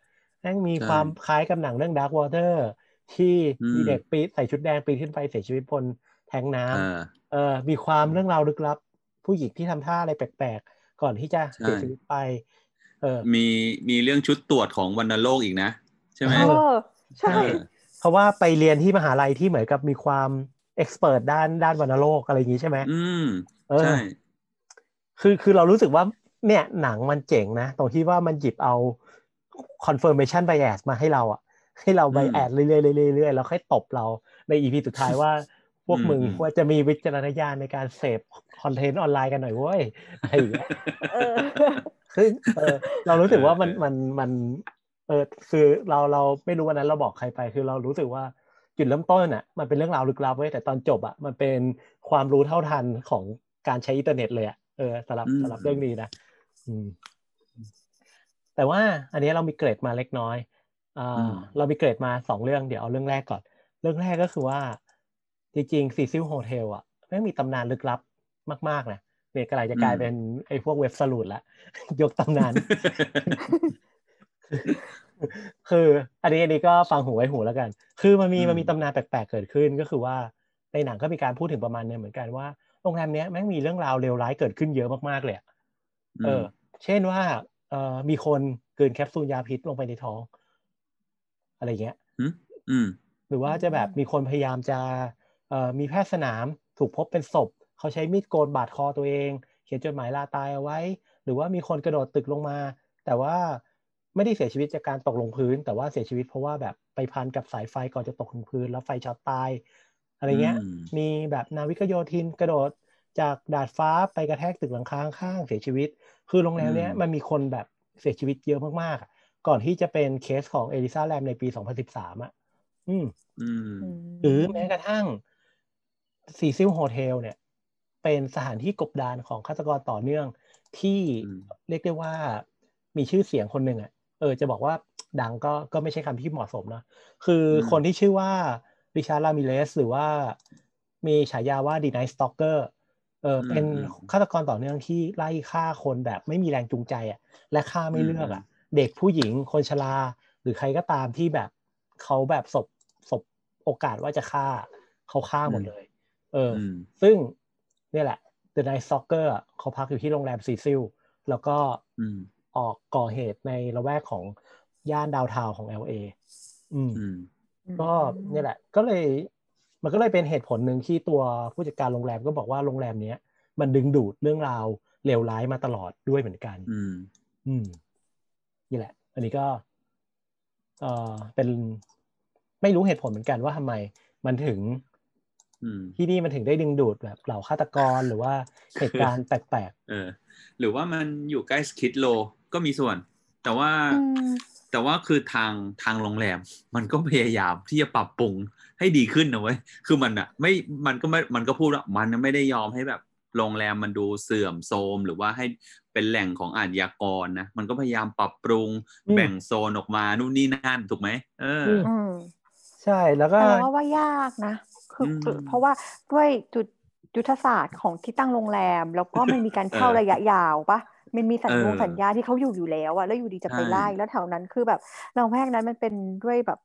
แม่งมีความคล้ายกับหนังเรื่อง Dark Water ที่มีเด็กปีใส่ชุดแดงปีนขึ้นไปเสียชีวิตบนแทงน้ำเออมีความเรื่องราวลึกลับ ผู้หญิงที่ทำท่าอะไรแปลกๆ ก่อนที่จะเสียชีวิตไป เออมีมีเรื่องชุดตรวจของวันโลกอีกนะ ใช่ไหมใช่เพราะว่าไปเรียนที่มหาลัยที่เหมือนกับมีความเอ็กซ์เพรสด้านด้านวันโลกอะไรอย่างนี้ใช่ไหมอืมใช่คือคือเรารู้สึกว่า เนี่ยหนังมันเจ๋งนะ ตรงที่ว่ามันหยิบเอา confirmation bias มาให้เราอะให้เราไปแอดเรื่อยๆเรื่อยๆแล้วค่อยตบเราในอีพีสุดท้ายว่าพวกมึงว่าจะมีวิจารณญาณในการเสพคอนเทนต์ออนไลน์กันหน่อยเว้ยอะไรอย่างเงี้ยคือเออเรารู้สึกว่ามันมันมันเออคือเราเราไม่รู้วันนั้นเราบอกใครไป คือเรารู้สึกว่าจุดเริ่มต้นอะมันเป็นเรื่องราวลึกลับเว้ยแต่ตอนจบอะมันเป็นความรู้เท่าทันของการใช้อินเทอร์เน็ตเลยอะเออสำหรับสำหรับเรื่องนี้นะอืม แต่ว่าอันนี้เรามีเกร็ดมาเล็กน้อยเรามีเกร็ดมาสองเรื่องเดี๋ยวเอาเรื่องแรกก่อน เรื่องแรกก็คือว่า จริงๆ Cecil Hotel อะไม่มีตำนานลึกลับมากๆนะเนี่ยกลายจะกลายเป็นไอ้พวก web sleuth ละยกตำนาน คืออันนี้อันนี้ก็ฟังหูไว้หูแล้วกัน คือมันมีมันมีตำนานแปลกๆเกิดขึ้นก็คือว่าในหนังก็มีการพูดถึงประมาณนึงเหมือนกันว่าโรงแรมเนี้ยแม่งมีเรื่องราวเลวร้ายเกิดขึ้นเยอะมากๆเลย เออ เช่นว่า เอ่อมีคนเกินแคปซูลยาพิษลงไปในท้อง อะไรเงี้ยหรือว่าจะแบบมีคนพยายามจะ เอ่อมีแพทย์สนามถูกพบเป็นศพ เขาใช้มีดโกนบาดคอตัวเอง เขียนจดหมายลาตายเอาไว้ หรือว่ามีคนกระโดดตึกลงมา แต่ว่าไม่ได้เสียชีวิตจากการตกลงพื้น แต่ว่าเสียชีวิตเพราะว่าแบบไปพันกับสายไฟก่อนจะตกลงพื้น แล้วไฟช็อตตาย อะไรเงี้ยอืมมีแบบนาวิกโยธินกระโดด จากดาดฟ้าไปกระแทกตึกหลังคาข้างๆเสียชีวิต คือโรงแรมเนี้ยอืมมันมีคนแบบเสียชีวิตเยอะมากๆอะก่อนที่จะเป็นเคสของเอลิซาแลมในปี 2013 อะอืมอืมหรือแม้กระทั่ง Cecil Hotel เนี่ย เป็นสถานที่กบดานของฆาตกรต่อเนื่อง ที่อืมเรียกได้ว่ามีชื่อเสียงคนหนึ่งอะ เออ จะบอกว่าดังก็ก็ไม่ใช่คำที่เหมาะสมนะ คืออมคนที่ชื่อว่า Richard Ramirez หรือว่ามีฉายาว่า The Night Stalker เออเป็นฆาตกรต่อเนื่องที่ไล่ฆ่าคนแบบไม่มีแรงจูงใจอะ และฆ่าไม่เลือกอะ เด็กผู้หญิงคนชรา หรือใครก็ตามที่แบบเขาแบบศพศพโอกาสว่าจะฆ่าเขาฆ่าหมดเลย เออออืมซึ่งเนี่ยแหละ The Night Stalker อะเขาพักอยู่ที่โรงแรมซีซิลแล้วก็อืมออกก่อเหตุในละแวกของย่านดาวน์ทาวน์ของ LA อืมอืมก็เนี่ยแหละ ก็เลย มันก็เลยเป็นเหตุผลหนึ่งที่ตัวผู้จัดการโรงแรมก็บอกว่าโรงแรมเนี้ยมันดึงดูดเรื่องราวเลวร้ายมาตลอดด้วยเหมือนกัน อืม อืม นี่แหละ อันนี้ก็ เออเป็นไม่รู้เหตุผลเหมือนกันว่าทำไม มันถึงอืมที่นี่มันถึงได้ดึงดูดแบบเหล่าฆาตกรหรือว่าเหตุการณ์แปลกเออ หรือว่ามันอยู่ใกล้สคิดโลก็มีส่วน แต่ว่าอืม แต่ว่าคือทางทางโรงแรม มันก็พยายามที่จะปรับปรุงให้ดีขึ้นนะเว้ยคือมันอะไม่มันก็ไม่มันก็พูดว่ามันไม่ได้ยอมให้แบบโรงแรมมันดูเสื่อมโทรมหรือว่าให้เป็นแหล่งของอาชญากรนะมันก็พยายามปรับปรุงอืมแบ่งโซนออกมานู่นนี่นั่นถูกไหมเอออมอืมๆใช่แล้วก็แต่ว่าว่ายากนะคืออืมคือเพราะว่าด้วยจุดยุทธศาสตร์ของที่ตั้งโรงแรม แล้วก็มันมีการเช่าเออระยะยาวปะ มันมีสัญเอญาอสัญญาที่เขาอยู่อยู่แล้วอะแล้วอยู่ดีจะไปใช่ไล่แล้วแถวนั้นคือแบบเราแพกนั้นมันเป็นด้วยแบบ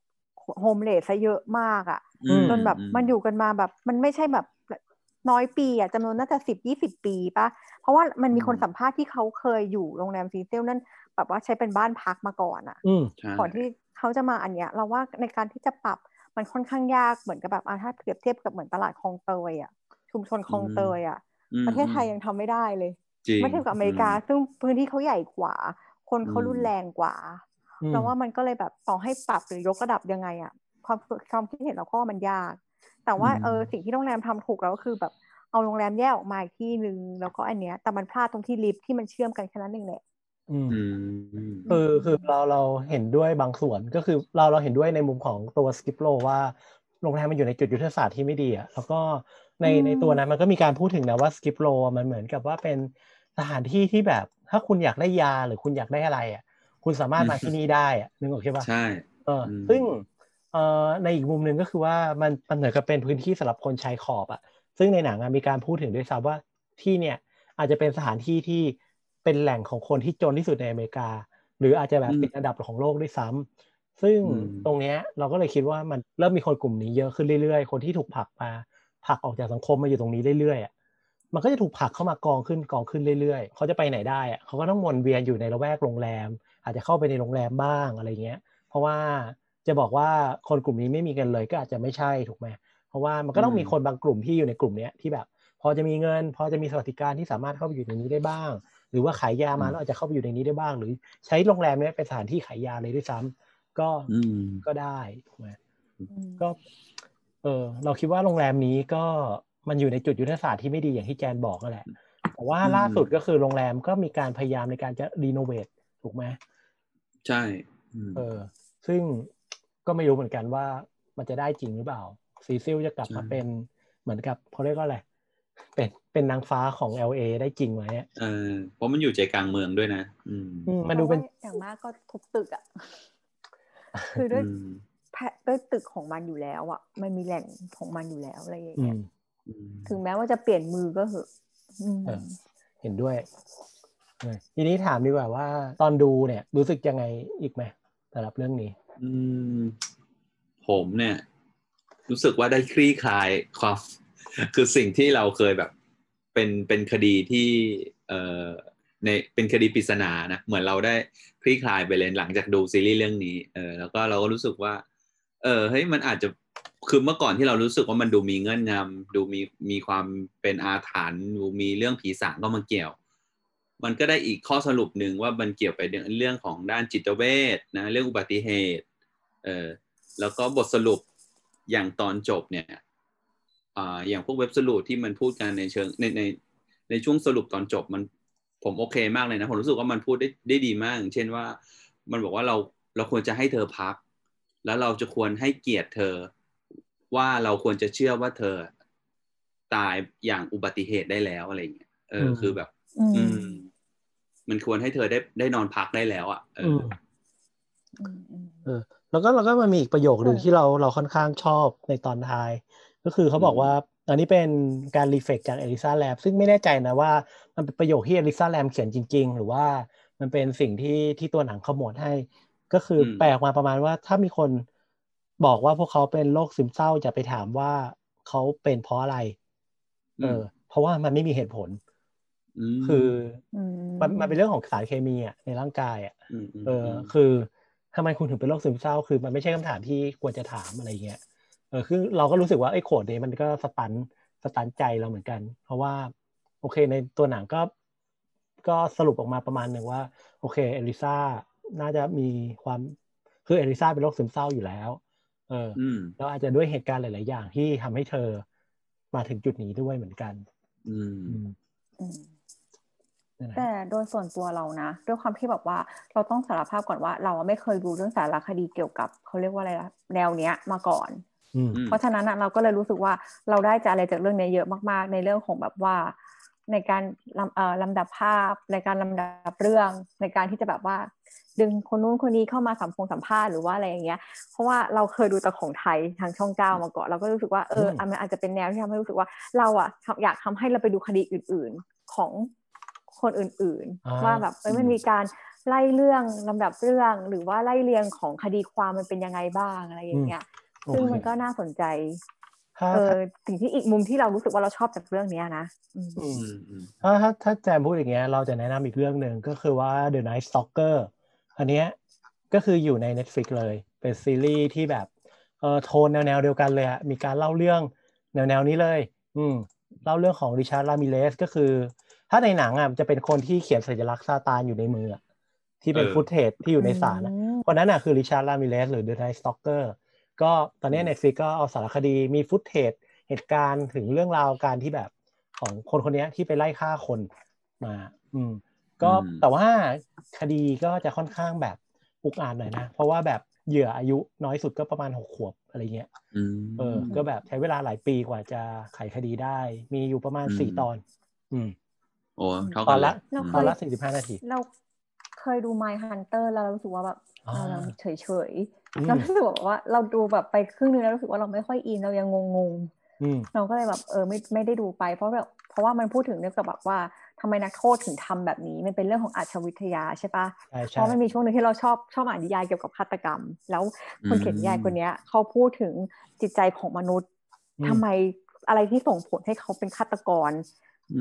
โฮมเลสซะเยอะมากอะอืมจนแบบมันอยู่กันมาแบบ มันไม่ใช่แบบน้อยปีอะจำนวนน่าจะสิบยี่สิบปีปะเพราะว่ามันมีคนสัมภาษณ์ที่เขาเคยอยู่โรงแรมซีเซลนั่นแบบว่าใช้เป็นบ้านพักมาก่อนอะอืมใช่ก่อนที่เขาจะมาอันเนี้ย เราว่าในการที่จะปรับมันค่อนข้างยากเหมือนกับแบบอะถ้าเปรียบเทียบกับเหมือนตลาดคลองเตยอะชุมชนคลองเตยอะอืมประเทศไทยยังทำไม่ได้เลยจริง ไม่เทียบกับอเมริกา ซึ่งพื้นที่เขาใหญ่กว่า คนเขาอืมรุนแรงกว่าอืมเราว่ามันก็เลยแบบต่อให้ปรับหรือยกระดับยังไงอะความความคิดเห็นเราก็ว่ามันยาก แต่ว่าเออสิ่งที่โรงแรมทำถูกแล้วก็คือแบบเอาโรงแรมแยกออกมาอีกที่หนึ่งแล้วก็อันเนี้ย แต่มันพลาดตรงที่ลิฟต์ที่มันเชื่อมกันแค่นั้นเองแหละอืมอืมคือคือเราเราเห็นด้วยบางส่วนก็คือเราเราเห็นด้วยในมุมของตัวสกิปโลว่าโรงแรมมันอยู่ในจุดยุทธศาสตร์ที่ไม่ดีอะแล้วก็ในอืมในตัวนั้นมันก็มีการพูดถึงนะว่าสกิปโลมันเหมือนกับว่าเป็น สถานที่ที่แบบ ถ้าคุณอยากได้ยาหรือคุณอยากได้อะไรอะ คุณสามารถมาที่นี่ได้อะนึกออกใช่ปะใช่เอออมซึ่งเอ่อในอีกมุมหนึ่งก็คือว่ามันมันเหมือนกับเป็นพื้นที่สำหรับคนชายขอบอะ ซึ่งในหนังอะมีการพูดถึงด้วยซ้ำว่าที่เนี่ย อาจจะเป็นสถานที่ที่เป็นแหล่งของคนที่จนที่สุดในอเมริกา หรืออาจจะแบบอืมติดอันดับของโลกด้วยซ้ำซึ่งอืมตรงเนี้ยเราก็เลยคิดว่ามันเริ่มมีคนกลุ่มนี้เยอะขึ้นเรื่อยๆ คนที่ถูกผลักมาผลักออกจากสังคมมาอยู่ตรงนี้เรื่อยๆอะ มันก็จะถูกผลักเข้ามากองขึ้นกองขึ้นเรื่อยๆ เขาจะไปไหนได้อะเขาก็ต้องวนเวียนอยู่ในละแวกโรงแรม อาจจะเข้าไปในโรงแรมบ้างอะไรเงี้ย เพราะว่าจะบอกว่าคนกลุ่มนี้ไม่มีเงินเลยก็อาจจะไม่ใช่ถูกไหมเพราะว่ามันก็ต้องมีอืมคนบางกลุ่มที่อยู่ในกลุ่มเนี้ยที่แบบ พอจะมีเงิน พอจะมีสวัสดิการที่สามารถเข้าไปอยู่ในนี้ได้บ้าง หรือว่าขายยามาแล้วอาจจะเข้าไปอยู่ในนี้ได้บ้าง หรือใช้โรงแรมเนี้ยเป็นสถานที่ขายยาเลยด้วยซ้ำก็อืมก็ได้ถูกไหมอืมก็ เออเราคิดว่าโรงแรมนี้ก็ มันอยู่ในจุดยุทธศาสตร์ที่ไม่ดีอย่างที่แจนบอกนั่นแหละแต่ว่าอืมล่าสุดก็คือโรงแรมก็มีการพยายามในการจะรีโนเวทถูกไหมใช่อืมเออ ซึ่งก็ไม่รู้เหมือนกันว่ามันจะได้จริงหรือเปล่า ซีซิลจะกลับมาใช่เป็นเหมือนกับเขาเรียกว่าอะไรเป็นเป็นนางฟ้าของ LA ได้จริงไหมอะเออเพราะมันอยู่ใจกลางเมืองด้วยนะ อืมอืมมันดูเป็นพราะว่าอย่างมากก็ทุบตึกอะ คือด้วยอืมแพะด้วยตึกของมันอยู่แล้วอะ มันมีแหล่งของมันอยู่แล้วอะไรอย่างอืเงี้ยมอืม ถึงแม้ว่าจะเปลี่ยนมือก็เหอะอืมเออเห็นด้วยเออทีนี้ถามดีกว่าว่า ตอนดูเนี่ย รู้สึกยังไงอีกไหมสำหรับเรื่องนี้ อืม ผมเนี่ย รู้สึกว่าได้คลี่คลายความ คือสิ่งที่เราเคยแบบ เป็นเป็นคดีที่เอ่อในเป็นคดีปริศนานะเหมือนเราได้คลี่คลายไปเลยหลังจากดูซีรีส์เรื่องนี้ เออแล้วก็เราก็รู้สึกว่า เออเฮ้ยมันอาจจะ คือเมื่อก่อนที่เรารู้สึกว่ามันดูมีเงื่อนงำดูมีมีความเป็นอาถรรพ์ดูมีเรื่องผีสางเข้ามาเกี่ยว มันก็ได้อีกข้อสรุปหนึ่งว่ามันเกี่ยวไปเรื่องของด้านจิตเวชนะเรื่องอุบัติเหตุเออแล้วก็บทสรุปอย่างตอนจบเนี่ยอ่าอย่างพวกเว็บสรุปที่มันพูดกันในเชิงในในในช่วงสรุปตอนจบมันผมโอเคมากเลยนะ ผมรู้สึกว่ามันพูดได้ได้ดีมากอย่างเช่นว่ามันบอกว่าเราเราควรจะให้เธอพัก แล้วเราจะควรให้เกียรติเธอ ว่าเราควรจะเชื่อว่าเธอตายอย่างอุบัติเหตุได้แล้วอะไรเงี้ยเออ คือแบบ อือืมมมันควรให้เธอได้ได้นอนพักได้แล้ว อะ เออออืมอืมเออ แล้วก็แล้วก็มันมีอีกประโยคหนึ่งเออที่เราเราค่อนข้างชอบในตอนท้าย ก็คือเขาบอกว่า อันนี้เป็นการรีเฟกจากเอลิซาแลมซึ่งไม่แน่ใจนะว่า มันเป็นประโยคที่เอลิซาแลมเขียนจริง ๆ หรือว่ามันเป็นสิ่งที่ที่ตัวหนังขมวดให้ ก็คืออมแปลออกมาประมาณว่าถ้ามีคน บอกว่าพวกเขาเป็นโรคซึมเศร้าจะไปถามว่าเขาเป็นเพราะอะไร เออ เพราะว่ามันไม่มีเหตุผลมคืออืมมันมันเป็นเรื่องของสารเคมีอะในร่างกายอะมมเออ คือทำไมคุณถึงเป็นโรคซึมเศร้า คือมันไม่ใช่คำถามที่ควรจะถามอะไรเงี้ยเออคือเราก็รู้สึกว่าไอ้โขดนี้มันก็สตันสตันใจเราเหมือนกัน เพราะว่า โอเคในตัวหนังก็ ก็สรุปออกมาประมาณหนึ่งว่า โอเค เอลิซาน่าจะมีความคือเอลิซาเป็นโรคซึมเศร้าอยู่แล้ว เอออืมแล้วอาจจะด้วยเหตุการณ์หลาย ๆ อย่างที่ทำให้เธอมาถึงจุดนี้ด้วยเหมือนกัน อืมอืมอืมนั่นแหละแต่โดยส่วนตัวเรานะด้วยความที่แบบว่าเราต้องสารภาพก่อนว่า เราอะไม่เคยดูเรื่องสารคดีเกี่ยวกับเขาเรียกว่าอะไรนะแนวเนี้ยมาก่อนอืมอืมเพราะฉะนั้นอะเราก็เลยรู้สึกว่าเราได้จากอะไรจากเรื่องนี้เยอะมาก ๆ ในเรื่องของแบบว่า ในการลำเอ่อลำดับภาพ ในการลำดับเรื่อง ในการที่จะแบบว่า ดึงคนนู้นคนนี้เข้ามาสัมพงสัมภาษณ์หรือว่าอะไรอย่างเงี้ย เพราะว่าเราเคยดูแต่ของไทยทางช่องเก้ามาก่อนเราก็รู้สึกว่าเอออันมันอาจจะเป็นแนวที่ทำให้รู้สึกว่าเราอะอยากทำให้เราไปดูคดีอื่น ๆของคนอื่นอ่าๆว่าแบบเอ้ยมันมีการไล่เรื่องลำดับเรื่องหรือว่าไล่เรียงของคดีความมันเป็นยังไงบ้างอะไรอย่างเงี้ยโอซึ่งเคมันก็น่าสนใจถ้า เออสิ่งที่อีกมุมที่เรารู้สึกว่าเราชอบจากเรื่องเนี้ยนะอืมอืมอืมอืมถ้าถ้าถ้าแจมพูดอย่างเงี้ยเราจะแนะนำอีกเรื่องหนึ่งก็คือว่า The Night Stalker อันเนี้ยก็คืออยู่ใน Netflix เลย เป็นซีรีส์ที่แบบเออโทนแนวแนวๆเดียวกันเลยอะมีการเล่าเรื่องแนวแนวๆนี้เลย อืมเล่าเรื่องของริชาร์ด r ามิเลสก็คือ ถ้าในหนังอะมันจะเป็นคนที่เขียนสัญลักษณ์ซาตานอยู่ในมืออะที่เป็นเออฟุตเทจที่อยู่ในศาลอะอืมคนนั้นอะคือริชาร์ด r ามิเลสหรือ The Night Stalker ก็ ตอนนี้ Netflix ก็เอาสารคดีมีฟุตเทจเหตุการณ์ถึงเรื่องราวการที่แบบของคนคนเนี้ยที่ไปไล่ฆ่าคนมา อืม ก็อืมแต่ว่าคดีก็จะค่อนข้างแบบอุกอาจหน่อยนะ เพราะว่าแบบเหยื่ออายุน้อยสุดก็ประมาณหกขวบอะไรเงี้ยอืมเออ ก็แบบใช้เวลาหลายปีกว่าจะไขคดีได้ มีอยู่ประมาณอืมสี่ตอน อืม โอ้เท่าตกัอนนเลละยเราอืมเคตอนยละสี่สิบห้านาที เราเคยดู My Hunter แล้วเรารู้สึกว่าแบบอ่า เราเฉยเฉยๆอืมเรารู้สึกแบบว่า เราดูแบบไปครึ่งนึงแล้วรู้สึกว่าเราไม่ค่อยอินเรายังงงอืมๆเราก็เลยแบบเออไม่ไม่ได้ดูไป เพราะแบบเพราะว่ามันพูดถึงเรื่องกับแบบว่าทำไมนักโทษถึงทำแบบนี้ มันเป็นเรื่องของอาชญาวิทยาใช่ปะใช่เพใช่ราะมันมีช่วงหนึ่งที่เราชอบชอบอ่านนิยายเกี่ยวกับฆาตกรรม แล้วคนเขียนนิยายคนเนี้ยเขาพูดถึงจิตใจของมนุษย์อืมทำไมอะไรที่ส่งผลให้เขาเป็นฆาตกร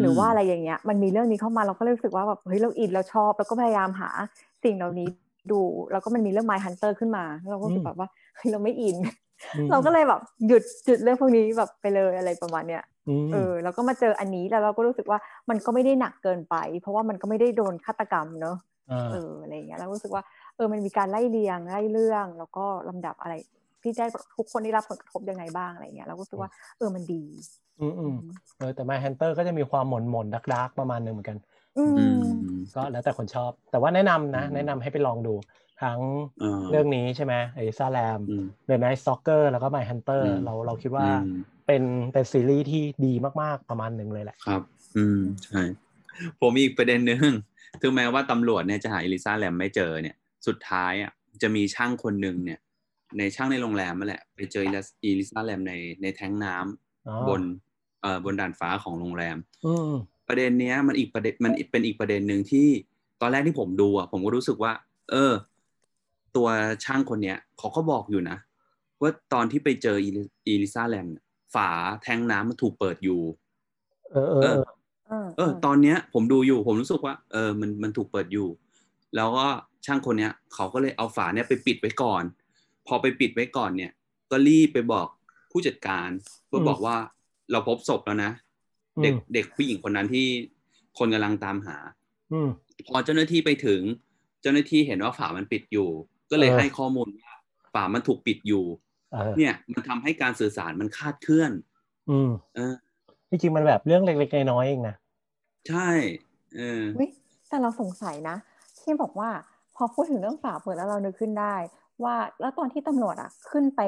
หรือว่าอะไรอย่างเงี้ย มันมีเรื่องนี้เข้ามาเราก็เลยรู้สึกว่าแบบเฮ้ยเราอินเราชอบ แล้วก็พยายามหาสิ่งเหล่านี้ ดู แล้วก็มันมีเรื่อง My Hunter ขึ้นมาแล้วเราก็รู้สึกแบบว่าเฮ้ยเราไม่อินอืมเราก็เลยแบบหยุดหยุดเรื่องพวกนี้แบบไปเลยอะไรประมาณเนี้ยอืมเออแล้วก็มาเจออันนี้แล้วเราก็รู้สึกว่ามันก็ไม่ได้หนักเกินไป เพราะว่ามันก็ไม่ได้โดนฆาตกรรมเนอะอ่าเอออะไรอย่างเงี้ยแล้วรู้สึกว่าเออมันมีการไล่เรียงไล่เรื่อง แล้วก็ลำดับอะไรที่ได้ทุกคนได้รับผลกระทบยังไงบ้างอะไรเงี้ยเราก็รู้สึกว่าเออมันดี อืมอืมเออแต่ My Hunter ก็จะมีความหม่นหม่นดักดักๆประมาณหนึ่งเหมือนกันอือืมม ก็แล้วแต่คนชอบ แต่ว่าแนะนำนะอืมแนะนำให้ไปลองดู ทั้งอ่าเรื่องนี้ใช่ไหมเอลิซาแลมอืม The Night Stalker แล้วก็ My Hunter อืมเราเราคิดว่าอืมเป็นเป็นซีรีส์ที่ดีมากๆประมาณหนึ่งเลยแหละ ครับ อืมใช่ผมมีอีกประเด็นหนึ่งถึงแม้ว่าตำรวจเนี่ยจะหาเอลิซาแลมไม่เจอเนี่ย สุดท้ายอะจะมีช่างคนหนึ่งเนี่ย ในช่างในโรงแรมนั่นแหละ ไปเจอเอลิซาแลมในในแท้งน้ำอ๋อบนเอ่อบนด่านฟ้าของโรงแรมอืม ประเด็นเนี้ยมันอีกประเด็นมันเป็นอีกประเด็นหนึ่งที่ตอนแรกที่ผมดูอะผมก็รู้สึกว่า เออ ตัวช่างคนเนี้ยเขาก็บอกอยู่นะว่าตอนที่ไปเจออีลิอีลิซาแลมเนี่ยฝาแทงน้ำมันถูกเปิดอยู่เออเออเออ เออ เออ ตอนเนี้ย ผมดูอยู่ ผมรู้สึกว่า เออ มันมันถูกเปิดอยู่ แล้วก็ช่างคนเนี้ย เขาก็เลยเอาฝาเนี้ยไปปิดไว้ก่อน พอไปปิดไว้ก่อนเนี่ย ก็รีบไปบอกผู้จัดการเพื่อบอกว่าเราพบศพแล้วนะ เด็กอืมเด็กผู้หญิงคนนั้นที่คนกำลังตามหาอืมพอเจ้าหน้าที่ไปถึง เจ้าหน้าที่เห็นว่าฝามันปิดอยู่ ก็เลยเออให้ข้อมูลว่าฝามันถูกปิดอยู่เออเนี่ย มันทำให้การสื่อสารมันคลาดเคลื่อน อืมเออจริงๆมันแบบเรื่องเล็กๆน้อยๆเองนะใช่เออวิแต่เราสงสัยนะที่บอกว่าพอพูดถึงเรื่องฝาเปิดแล้วเรานึกขึ้นได้ ว่าแล้วตอนที่ตำรวจอะขึ้นไป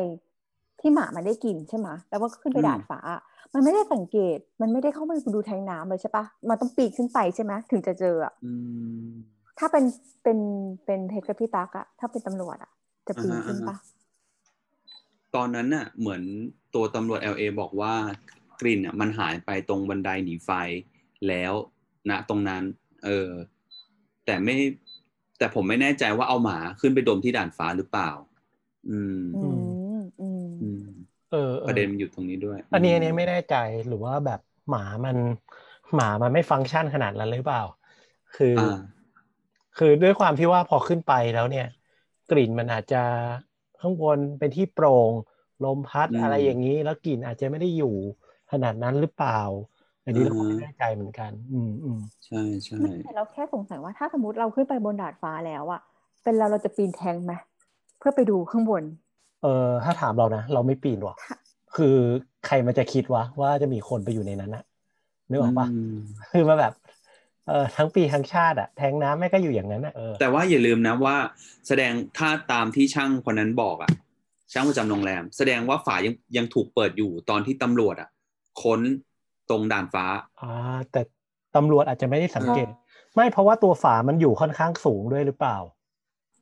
ที่หมามันได้กลินใช่ไหมแล้วก็ขึ้นไปอืมด่านฝาอะมันไม่ได้สังเกต มันไม่ได้เข้าไปดูแทงน้ำเลยใช่ปะมันต้องปีนขึ้นไปใช่ไหมถึงจะเจออะอืมถ้าเป็นเป็นเป็นเทคกับพี่ตักอะถ้าเป็นตำรวจอะจะปีนขึ้นปะตอนนั้นน่ะ เหมือนตัวตำรวจ LA บอกว่ากลิ่นอะมันหายไปตรงบันไดหนีไฟแล้วณตรงนั้น เออ แต่ไม่ แต่ผมไม่แน่ใจว่าเอาหมาขึ้นไปดมที่ด่านฟ้าหรือเปล่า อืมอืมอืมอืม เออออประเด็นมันอยู่ตรงนี้ด้วย อันนี้อันนี้ไม่แน่ใจหรือว่าแบบหมามัน หมามันไม่ฟังก์ชันขนาดนั้นหรือเปล่า คือออ่าคือด้วยความที่ว่าพอขึ้นไปแล้วเนี่ย กลิ่นมันอาจจะข้างบนเป็นที่โปร่งลมพัดอืมอะไรอย่างนี้ แล้วกลิ่นอาจจะไม่ได้อยู่ขนาดนั้นหรือเปล่าอันนี้เราก็อือไม่ฮะแน่ใจเหมือนกัน อืมอืมใช่ใช่ไม่แต่เราแค่สงสัยว่าถ้าสมมติเราขึ้นไปบนดาดฟ้าแล้วอะเป็นเราเราจะปีนแทงไหมเพื่อไปดูข้างบน เออถ้าถามเรานะ เราไม่ปีนว่ะค่ะ คือใครมันจะคิดวะว่าจะมีคนไปอยู่ในนั้นอะนึกออกปะอืมคือมาแบบเออทั้งปีทั้งชาติอะแทงน้ำแม่งก็อยู่อย่างนั้นอะเออแต่ว่าอย่าลืมนะว่า แสดงถ้าตามที่ช่างคนนั้นบอกอะช่างประจำโรงแรม แสดงว่าฝายังยังถูกเปิดอยู่ตอนที่ตำรวจอะค้นตรงด่านฟ้าอ่าแต่ตำรวจอาจจะไม่ได้สังเกต ไม่เพราะว่าตัวฝามันอยู่ค่อนข้างสูงด้วยหรือเปล่า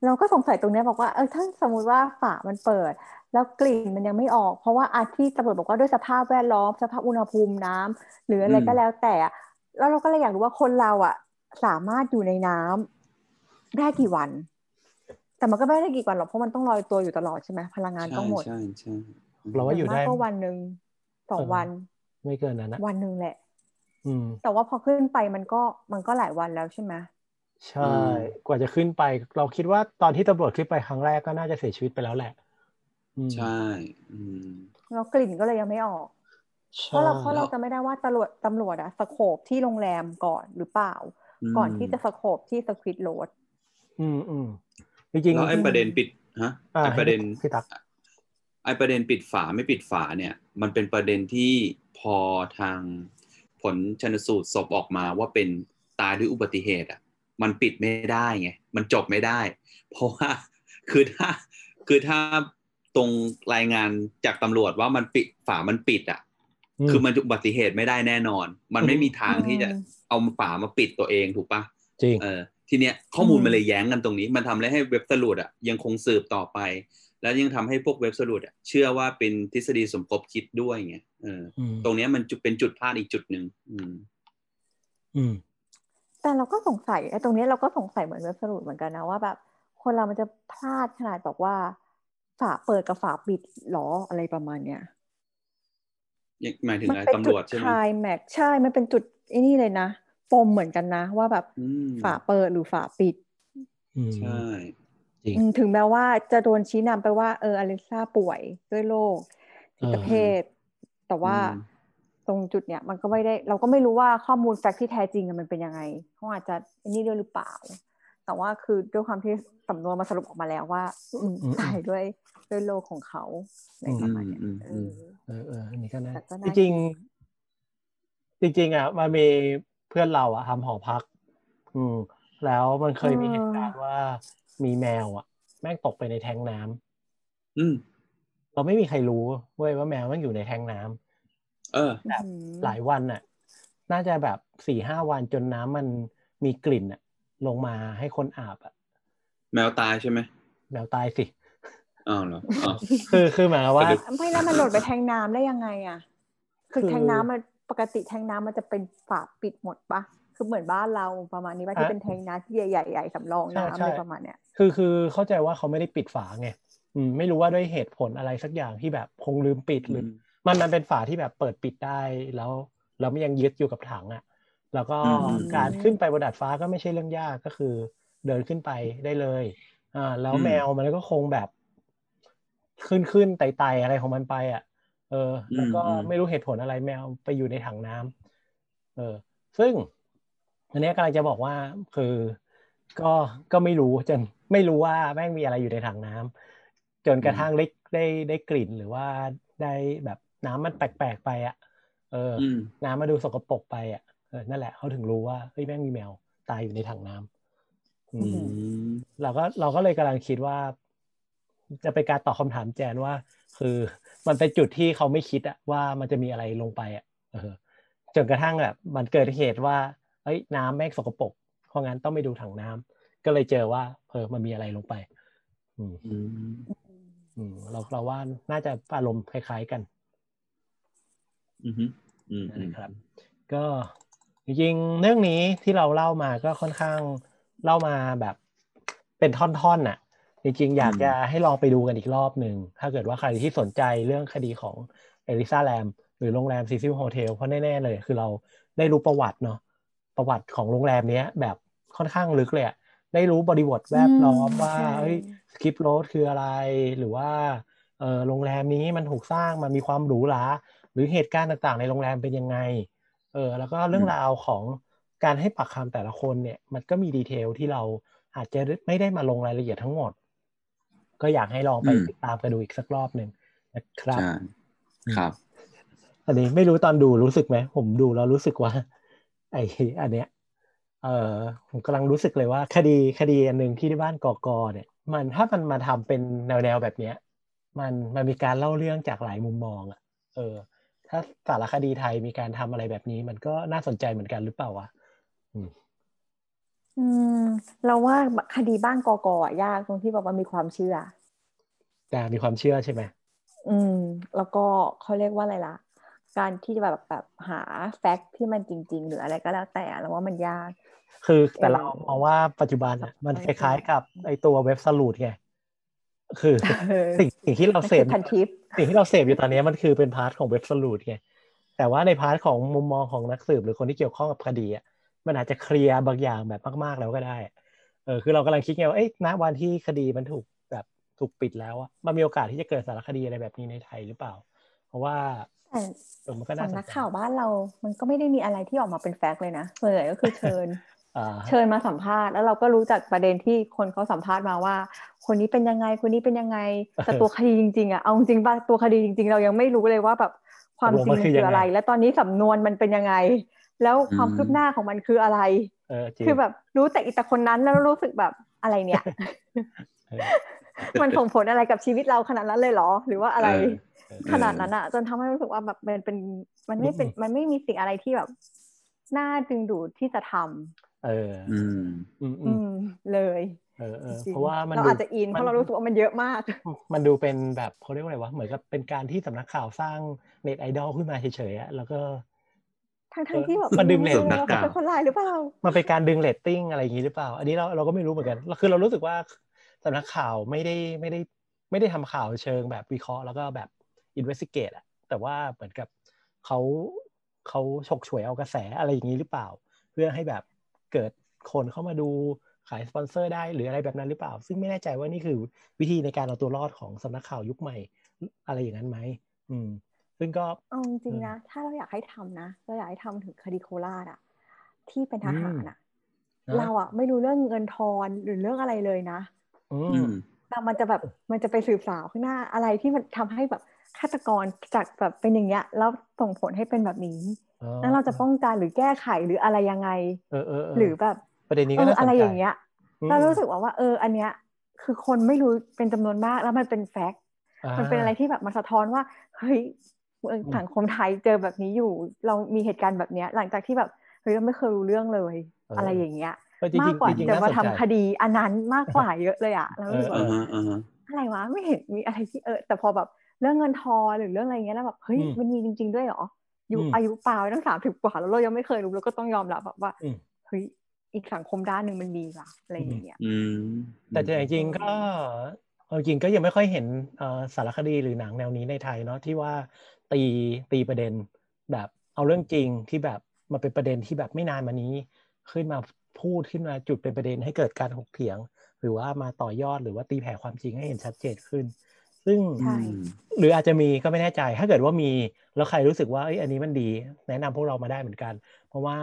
เราก็สงสัยตรงเนี้ยบอกว่าเออถ้าสมมุติว่าฝามันเปิด แล้วกลิ่นมันยังไม่ออก เพราะว่าอาที่ตำรวจบอกว่าด้วยสภาพแวดล้อมสภาพอุณหภูมิน้ำหรืออะไรอืมก็แล้วแต่อะแล้วเราก็เลยอยากรู้ว่าคนเราอะ สามารถอยู่ในน้ำได้กี่วัน แต่มันก็ไม่ได้กี่วันหรอกเพราะมันต้องลอยตัวอยู่ตลอดใช่ไหมพลังงานใช่ต้องหมดใช่ใช่เราว่าอยู่มากได้ก็วันหนึ่งสองเออวัน ไม่เกินนั้นนะวันหนึ่งแหละ อืม แต่ว่าพอขึ้นไปมันก็มันก็หลายวันแล้วใช่ไหม ใช่ กว่าจะขึ้นไป เราคิดว่าตอนที่ตำรวจขึ้นไปครั้งแรกก็น่าจะเสียชีวิตไปแล้วแหละอืมใช่อืมแล้วกลิ่นก็เลยยังไม่ออกเพใช่ราะเราเพราะเราจะไม่ได้ว่าตำรวจตำรวจอะสโคบที่โรงแรมก่อนหรือเปล่า ก่อนที่จะสโคบที่สควิตโรดอืมอืมจริงๆแล้วไอ้ประเด็นปิดฮะอ่าไอ้ประเด็นพี่ตักไอ้ประเด็นปิดฝาไม่ปิดฝาเนี่ย มันเป็นประเด็นที่พอทางผลชนสูตรศพออกมาว่าเป็นตายด้วยอุบัติเหตุอะ มันปิดไม่ได้ไงมันจบไม่ได้ เพราะว่าคือถ้าคือถ้าตรงรายงานจากตำรวจว่ามันปิดฝามันปิดอะมคือมันอุบัติเหตุไม่ได้แน่นอน มันไม่มีทางที่จะเอาฝามาปิดตัวเองถูกปะจริงเออทีเนี้ยข้อมูลอืมมันเลยแย้งกันตรงนี้ มันทำให้เว็บสรุปอะยังคงสืบต่อไป แล้วยังทำให้พวกเว็บสรุปอะเชื่อว่าเป็นทฤษฎีสมคบคิดด้วยไงเอออืมตรงเนี้ยมันจุดเป็นจุดพลาดอีกจุดหนึ่งอืม อืม แต่เราก็สงสัยไอ้ตรงเนี้ยเราก็สงสัยเหมือนเว็บสรุปเหมือนกันนะว่าแบบ คนเรามันจะพลาดขนาดบอกว่า ฝาเปิดกับฝาปิดหรออะไรประมาณเนี้ยยังหมายถึงมัอะไรเป็นตำรจุดวจใช่ไหมคลายแม็กใช่มันเป็นจุดไอ้นี่เลยนะปมเหมือนกันนะ ว่าแบบอืมฝาเปิดหรือฝาปิดอืมใช่จริงอืมถึงแม้ว่าจะโดนชี้นำไปว่าเอออลิซาป่วยด้วยโรคจิตเภท แต่ว่าอืม ตรงจุดเนี้ยมันก็ไม่ได้ เราก็ไม่รู้ว่าข้อมูลแฟกต์ที่แท้จริงอะมันเป็นยังไงเขาอาจจะไอ้นี่ด้วยหรือเปล่า แต่ว่าคือด้วยความที่สำนวนมาสรุปออกมาแล้วว่าอืมอืมตายด้วยด้วยโรคของเขาอะไรประมาณเนี้ยอืมเออืมอเออเอออันนี้ก็น่าแต่ก็จน่าริงๆจริงๆอะมันมีเพื่อนเราอะทำหอพัก อืม แล้วมันเคยมีเหตุการณ์ว่ามีแมวอะ แม่งตกไปในแทงน้ำอืม เราไม่มีใครรู้เว้ยว่าแมวมันอยู่ในแทงน้ำ เออแบบอืมหลายวันน่ะ น่าจะแบบสี่ห้าวันจนน้ำมันมีกลิ่นอะ ลงมาให้คนอาบอะ แมวตายใช่ไหมแมวตายสิอ้าวเหรออ้าวคือคือหมายความว่าสะดุดไม่แล้วมันโดดไปแทงน้ำได้ยังไงอะ คือคือแทงน้ำมันปกติแทงน้ำมันจะเป็นฝาปิดหมดปะคือเหมือนบ้านเราประมาณนี้ว่าที่เป็นแทงน้ำที่ใหญ่ๆๆสำรองใช่น้ำใช่อะไรประมาณเนี้ยคือคือเข้าใจว่าเขาไม่ได้ปิดฝาไงอืมไม่รู้ว่าด้วยเหตุผลอะไรสักอย่างที่แบบคงลืมปิดหรืออ มันมันเป็นฝาที่แบบเปิดปิดได้แล้วแล้วไม่ยังยึดอยู่กับถังอะ แล้วก็อืมการขึ้นไปบนดาดฟ้าก็ไม่ใช่เรื่องยากก็คือ เดินขึ้นไปได้เลยอ่าแล้วอืมแมวมันก็คงแบบขึ้นขึ้นไต่ไต่อะไรของมันไปอะ เออ แล้วก็อืมอืมไม่รู้เหตุผลอะไรแมวไปอยู่ในถังน้ำเออ ซึ่งอันนี้กำลังจะบอกว่าคือ ก็ก็ไม่รู้จนไม่รู้ว่าแม่งมีอะไรอยู่ในถังน้ำจนกระทั่งได้ได้ได้กลิ่นหรือว่าได้แบบ น้ำมันแปลกๆไปอะ เอออมน้ำมาดูสกปรกไปอะเออนั่นแหละเขาถึงรู้ว่าเฮ้ยแม่งมีแมวตายอยู่ในถังน้ำอือืมมเราก็เราก็เลยกำลังคิดว่า จะเป็นการตอบคำถามแจนว่า คือมันเป็นจุดที่เขาไม่คิดอะว่ามันจะมีอะไรลงไปอะเออจนกระทั่งแบบมันเกิดเหตุว่าเอ้ยน้ำแม่งสกปรกเพราะงั้นต้องไปดูถังน้ำก็เลยเจอว่าเออมันมีอะไรลงไปอืมอืมอืมเราเราว่าน่าจะอารมณ์คล้าย ๆกันอืมอืมอืม นะครับ ก็จริงๆเรื่องนี้ที่เราเล่ามาก็ค่อนข้างเล่ามาแบบเป็นท่อนๆน่ะ จริงๆ อยากจะให้ลองไปดูกันอีกรอบหนึ่ง ถ้าเกิดว่าใครที่สนใจเรื่องคดีของเอลิซาแลม หรือโรงแรม Cecil Hotel เพราะแน่ ๆ เลย คือเราได้รู้ประวัติเนาะประวัติของโรงแรมเนี้ย แบบค่อนข้างลึกเลยอะได้รู้บริบทแวดล้อมว่าใช่เฮ้ย Skid Row คืออะไรหรือว่าเออโรงแรมนี้มันถูกสร้างมันมีความหรูหรา หรือเหตุการณ์ต่างๆ ในโรงแรมเป็นยังไงเออแล้วก็เรื่องราวของการให้ปากคำแต่ละคนเนี่ยมันก็มีดีเทลที่เราอาจจะไม่ได้มาลงรายละเอียดทั้งหมด ก็อยากให้ลองไปติดตามกันดูอีกสักรอบหนึ่งนะครับใช่ครับอันนี้ไม่รู้ตอนดูรู้สึกไหมผมดูแล้วรู้สึกว่า ไอ้อันเนี้ยเออผมกำลังรู้สึกเลยว่า คดีคดีอันหนึ่งที่ที่บ้านกอกอเนี่ย มันถ้ามันมาทำเป็นแนวแนวๆแบบเนี้ย มันมันมีการเล่าเรื่องจากหลายมุมมองอะ เออ ถ้าสารคดีไทยมีการทำอะไรแบบนี้ มันก็น่าสนใจเหมือนกันหรือเปล่าวะอืม เราว่าคดีบ้านกอกอะยากตรงที่แบบว่ามีความเชื่อแต่มีความเชื่อใช่ไหมอืม แล้วก็เขาเรียกว่าอะไรล่ะ การที่จะแบบแบบหาแฟกต์ที่มันจริง ๆ หรืออะไรก็แล้วแต่เราว่ามันยาก คือแต่เออเรามองว่าปัจจุบันอะมันคใช่ล้ายๆ กับไอตัวเว็บสลูดไง คือเออสิ่งสิ่งที่เรามันเสคือพพันทิปสิ่งที่เราเสพอยู่ตอนนี้มันคือเป็นพาร์ทของเว็บสลูดไงแต่ว่าในพาร์ทของมุมมองของนักสืบหรือคนที่เกี่ยวข้องกับคดีอะมันอาจจะเคลียร์บางอย่างแบบมากๆแล้วก็ได้เออคือเรากำลังคิดไงว่าเอ้ยณวันที่คดีมันถูกแบบถูกปิดแล้วอะมันมีโอกาสที่จะเกิดสารคดีอะไรแบบนี้ในไทยหรือเปล่า เพราะว่าแต่เออมันก็น่าสนสำนักใจข่าวบ้านเรา มันก็ไม่ได้มีอะไรที่ออกมาเป็นแฟกต์เลยนะส่วนใหญ่ก็คือเชิญอ่า เชิญมาสัมภาษณ์แล้วเราก็รู้จากประเด็นที่คนเขาสัมภาษณ์มาว่า คนนี้เป็นยังไงคนนี้เป็นยังไงแต่เออตัวคดีจริงๆอะเอาจริงๆป่ะตัวคดีจริง ๆ เรายังไม่รู้เลยว่าแบบความจริงตกลงมัมันนคือคือยังไงอะไร และตอนนี้สำนวนมันเป็นยังไง แล้วความอืมคืบหน้าของมันคืออะไรเออจริงคือแบบรู้แต่อีแต่คนนั้นแล้วรู้สึกแบบอะไรเนี่ยเออมันส่งผลอะไรกับชีวิตเราขนาดนั้นเลยเหรอ หรือว่าอะไรเออเออขนาดนั้นอะจนทำให้รู้สึกว่าแบบมันเป็นมันไม่เป็นอืมมันไม่มีสิ่งอะไรที่แบบน่าดึงดูดที่จะทำ เออ อืม อืมอือืมมเลย เออเออจงๆเพราะว่ามันเราดูอาจจะอินเพราะเรารู้สึกว่ามันเยอะมาก มันดูเป็นแบบเขาเรียกว่าอะไรวะเหมือนกับเป็นการที่สำนักข่าวสร้างเน็ตไอดอลขึ้นมาเฉยๆอะแล้วก็ทั้งทั้งๆที่แบบมันดึงไม่เรตรู้ว่าเขาเป็นคนร้ายหรือเปล่า มันเป็นการดึงเรตติ้งอะไรอย่างนี้หรือเปล่า อันนี้เราเราก็ไม่รู้เหมือนกันคือเรารู้สึกว่าสำนักข่าวไม่ได้ไม่ได้ไม่ได้ทำข่าวเชิงแบบวิเคราะห์แล้วก็แบบอินเวสติเกตอะแต่ว่าเหมือนกับเขาเขาฉกฉวยเอากระแสอะไรอย่างนี้หรือเปล่า เพื่อให้แบบ เกิดคนเข้ามาดูขายสปอนเซอร์ได้หรืออะไรแบบนั้นหรือเปล่า ซึ่งไม่แน่ใจว่านี่คือวิธีในการเอาตัวรอดของสำนักข่าวยุคใหม่ อะไรอย่างนั้นไหมอืม ซึ่งก็เอาจริงๆนะ ถ้าเราอยากให้ทำนะเราอยากให้ทำถึงคดีโคราชอะที่เป็นทหารอะอืมเราอะไม่รู้เรื่องเงินทอนหรือเรื่องอะไรเลยนะอือืมมแต่มันจะแบบมันจะไปสืบสาวข้างหน้าอะไรที่มันทำให้แบบฆาตกรจากแบบเป็นอย่างเงี้ยแล้วส่งผลให้เป็นแบบนี้ แล้วเราจะป้องกันหรือแก้ไขหรืออะไรยังไงเออเออเหรือแบบประเด็นนี้เอก็อน่าสนใจอะไรอย่างเงี้ยอืมเรารู้สึกว่าว่า เออ อันเนี้ย คือคนไม่รู้เป็นจำนวนมากแล้วมันเป็นแฟกต์อ่ามันเป็นอะไรที่แบบมาสะท้อนว่าเฮ้ยเอออืมสังคมไทยเจอแบบนี้อยู่ เรามีเหตุการณ์แบบเนี้ย หลังจากที่แบบเฮ้ยเราไม่เคยรู้เรื่องเลย อะไรอย่างเงี้ยเออจริงมากๆกว่าจริงๆจะน่มาสนทำใจคดีอันนั้นมากกว่าเยอะเลยอะแล้วรู้สึกเอว่าอ่าฮะอ่าฮะอะไรวะไม่เห็นมีอะไรที่เออ แต่พอแบบเรื่องเงินทอนหรือเรื่องอะไรเงี้ยแล้วแบบเฮ้ยอืมมันมีจริง ๆ ด้วยเหรอ อยู่อืมอายุปลายตั้งสามสิบกว่าแล้วเรายังไม่เคยรู้เราก็ต้องยอมรับแบบว่าอืมเฮ้ยอีกสังคมด้านหนึ่งมันมีว่ะอะไรอย่างเงี้ยอืมแต่จริงๆก็เอาจริงก็ยังไม่ค่อยเห็นเอ่อสารคดีหรือหนังแนวนี้ในไทยเนาะที่ว่าตีตีประเด็นแบบเอาเรื่องจริงที่แบบมาเป็นประเด็นที่แบบไม่นานมานี้ ขึ้นมาพูดขึ้นมาจุดเป็นประเด็นให้เกิดการถกเถียง หรือว่ามาต่อยอดหรือว่าตีแผ่ความจริงให้เห็นชัดเจนขึ้น ซึ่งใช่หรืออาจจะมีก็ไม่แน่ใจ ถ้าเกิดว่ามีแล้วใครรู้สึกว่าเอ้ยอันนี้มันดี แนะนำพวกเรามาได้เหมือนกัน เพราะว่า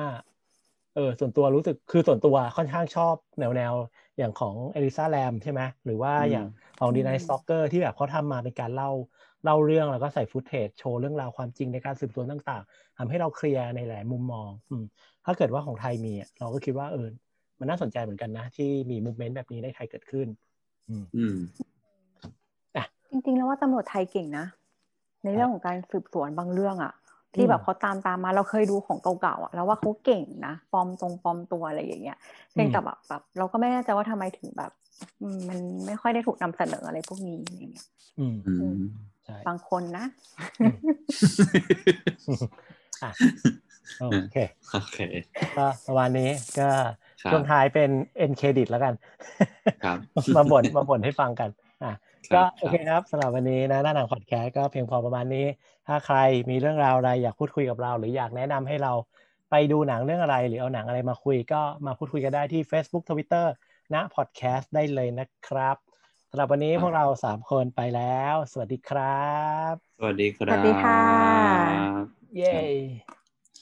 เออส่วนตัวรู้สึกคือส่วนตัวค่อนข้างชอบแนวแนวอย่างของเอลิซาแลมใช่ไหมหรือว่าอย่างของ The Night Stalker ที่แบบเขาทำมาเป็นการเล่าเล่าเรื่องแล้วก็ใส่ฟุตเทจโชว์เรื่องราวความจริงในการสืบสวนต่างๆทำให้เราเคลียร์ในหลายมุมมองอืมถ้าเกิดว่าของไทยมีเราก็คิดว่าเออมันน่าสนใจเหมือนกันนะ ที่มีมูเมนต์แบบนี้ในไทยเกิดขึ้น อืมอืม จริงๆแล้วว่าตำรวจไทยเก่งนะ ในเรื่องของการสืบสวนบางเรื่องอะที่แบบเขาตามตามมาเราเคยดูของเก่าๆอะแล้วว่าเขาเก่งนะปลอมตรงปลอมตัวอะไรอย่างเงี้ยเพียงแต่แบบแบบเราก็ไม่แน่ใจว่าทำไมถึงแบบอืมมันไม่ค่อยได้ถูกนำเสนออะไรพวกนี้อย่างเงี้ยอืมอืมใช่บางคนนะอะโอเคโอเคก็ประมาณนี้ก็ครับช่วงท้ายเป็น end credit แล้วกัน ครับมาบ่นมาบ่นให้ฟังกันอะครั ก็โอเคครับสำหรับวันนี้นะหน้าหนังพอดแคสต์ก็เพียงพอประมาณนี้ ถ้าใครมีเรื่องราวอะไรอยากพูดคุยกับเรา หรืออยากแนะนำให้เราไปดูหนังเรื่องอะไร หรือเอาหนังอะไรมาคุยก็มาพูดคุยกันได้ที่ Facebook Twitter นะพอดแคสต์ได้เลยนะครับสำหรับวันนี้พวกเราสามคนไปแล้ว สวัสดีครับ สวัสดีครับ สวัสดีค่ะ เย้